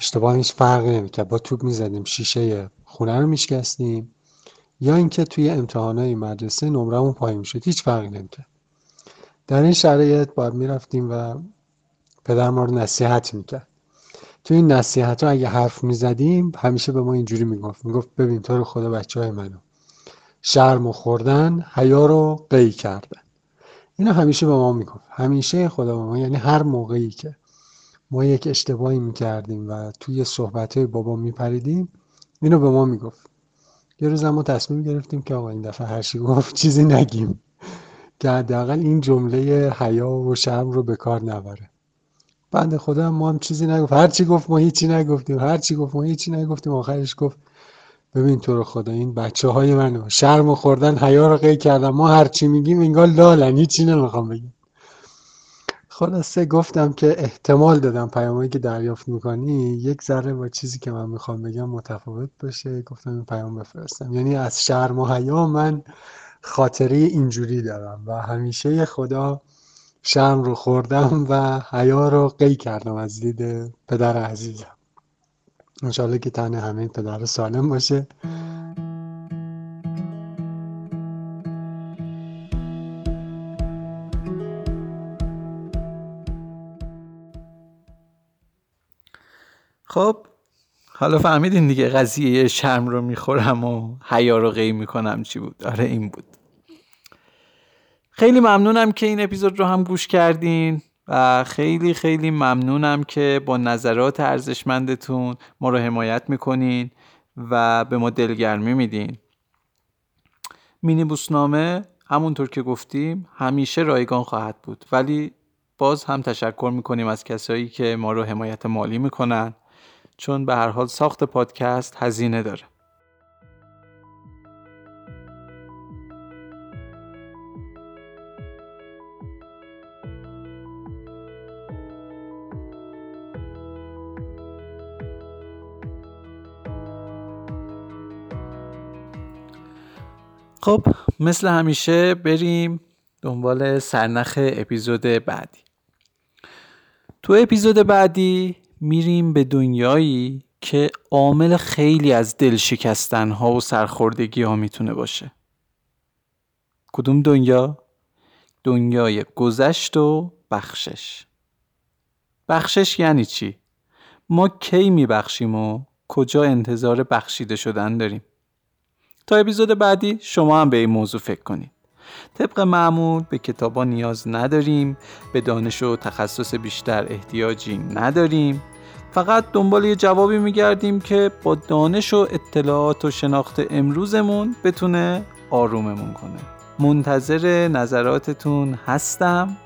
اشتباه هیچ فرقی نمی‌کرد. با توپ می‌زدیم شیشه خونه رو میشکستیم یا اینکه توی امتحانات مدرسه نمرمون پایین می‌شد. هیچ فرقی نمی‌کرد. در این شرایط باید می‌رفتیم و پدر ما رو نصیحت می‌کرد. تو این نصیحت ها اگه حرف می‌زدیم همیشه به ما اینجوری می‌گفت. می‌گفت ببین تو رو خدا بچه های منو شرم و خوردن حیا رو قی کردن. اینو همیشه به ما می‌گفت. همیشه خدا به ما یعنی هر موقعی که ما یک اشتباهی می‌کردیم و توی صحبت های بابا میپریدیم اینو به ما می‌گفت. یه روز ما تصمیم گرفتیم که آقا این دفعه هر چی گفت چیزی نگیم. که حداقل این جمله حیا و شرم رو به کار نبره. بند خدا ما هم چیزی نگفت هر چی گفت ما هیچی نگفتیم. هر چی گفت ما هیچی نگفتیم. آخرش گفت ببین تو رو خدا این بچه های منو شرم خوردن حیا رو قی کردن. ما هر چی میگیم انگار لالن. هیچی نمی‌خوام بگیم. خلاصه گفتم که احتمال دادم پیامایی که دریافت می‌کنی یک ذره با چیزی که من می‌خوام بگم متفاوت باشه. گفتم این پیام بفرستم. یعنی از شرم و حیا من خاطره اینجوری دارم و همیشه خدا شرم رو خوردم و حیا رو قی کردم از دید پدر عزیزم. انشالله که تن همه پدر سالم باشه. خب حالا فهمیدین دیگه قضیه شرم رو می‌خورم و حیا رو قی می‌کنم چی بود؟ آره این بود. خیلی ممنونم که این اپیزود رو هم گوش کردین و خیلی خیلی ممنونم که با نظرات ارزشمندتون ما رو حمایت می‌کنین و به ما دلگرمی میدین. مینی بوسنامه همونطور که گفتیم همیشه رایگان خواهد بود ولی باز هم تشکر می‌کنیم از کسایی که ما رو حمایت مالی می‌کنن چون به هر حال ساخت پادکست هزینه داره. خب مثل همیشه بریم دنبال سرنخ اپیزود بعدی تو اپیزود بعدی میریم به دنیایی که عامل خیلی از دل ها و سرخوردگی ها می‌تونه باشه کدوم دنیا؟ دنیای گذشت و بخشش بخشش یعنی چی؟ ما کی میبخشیم و کجا انتظار بخشیده شدن داریم تا اپیزود بعدی شما هم به این موضوع فکر کنید. طبق معمول به کتابا نیاز نداریم به دانش و تخصص بیشتر احتیاجی نداریم. فقط دنبال یه جوابی میگردیم که با دانش و اطلاعات و شناخت امروزمون بتونه آروممون کنه. منتظر نظراتتون هستم.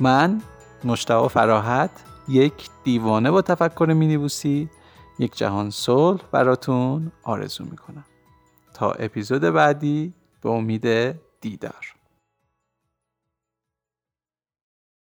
من مشتاق فراحت یک دیوانه با تفکر مینیبوسی یک جهان صلح براتون آرزو می‌کنم. تا اپیزود بعدی به امید دیدار.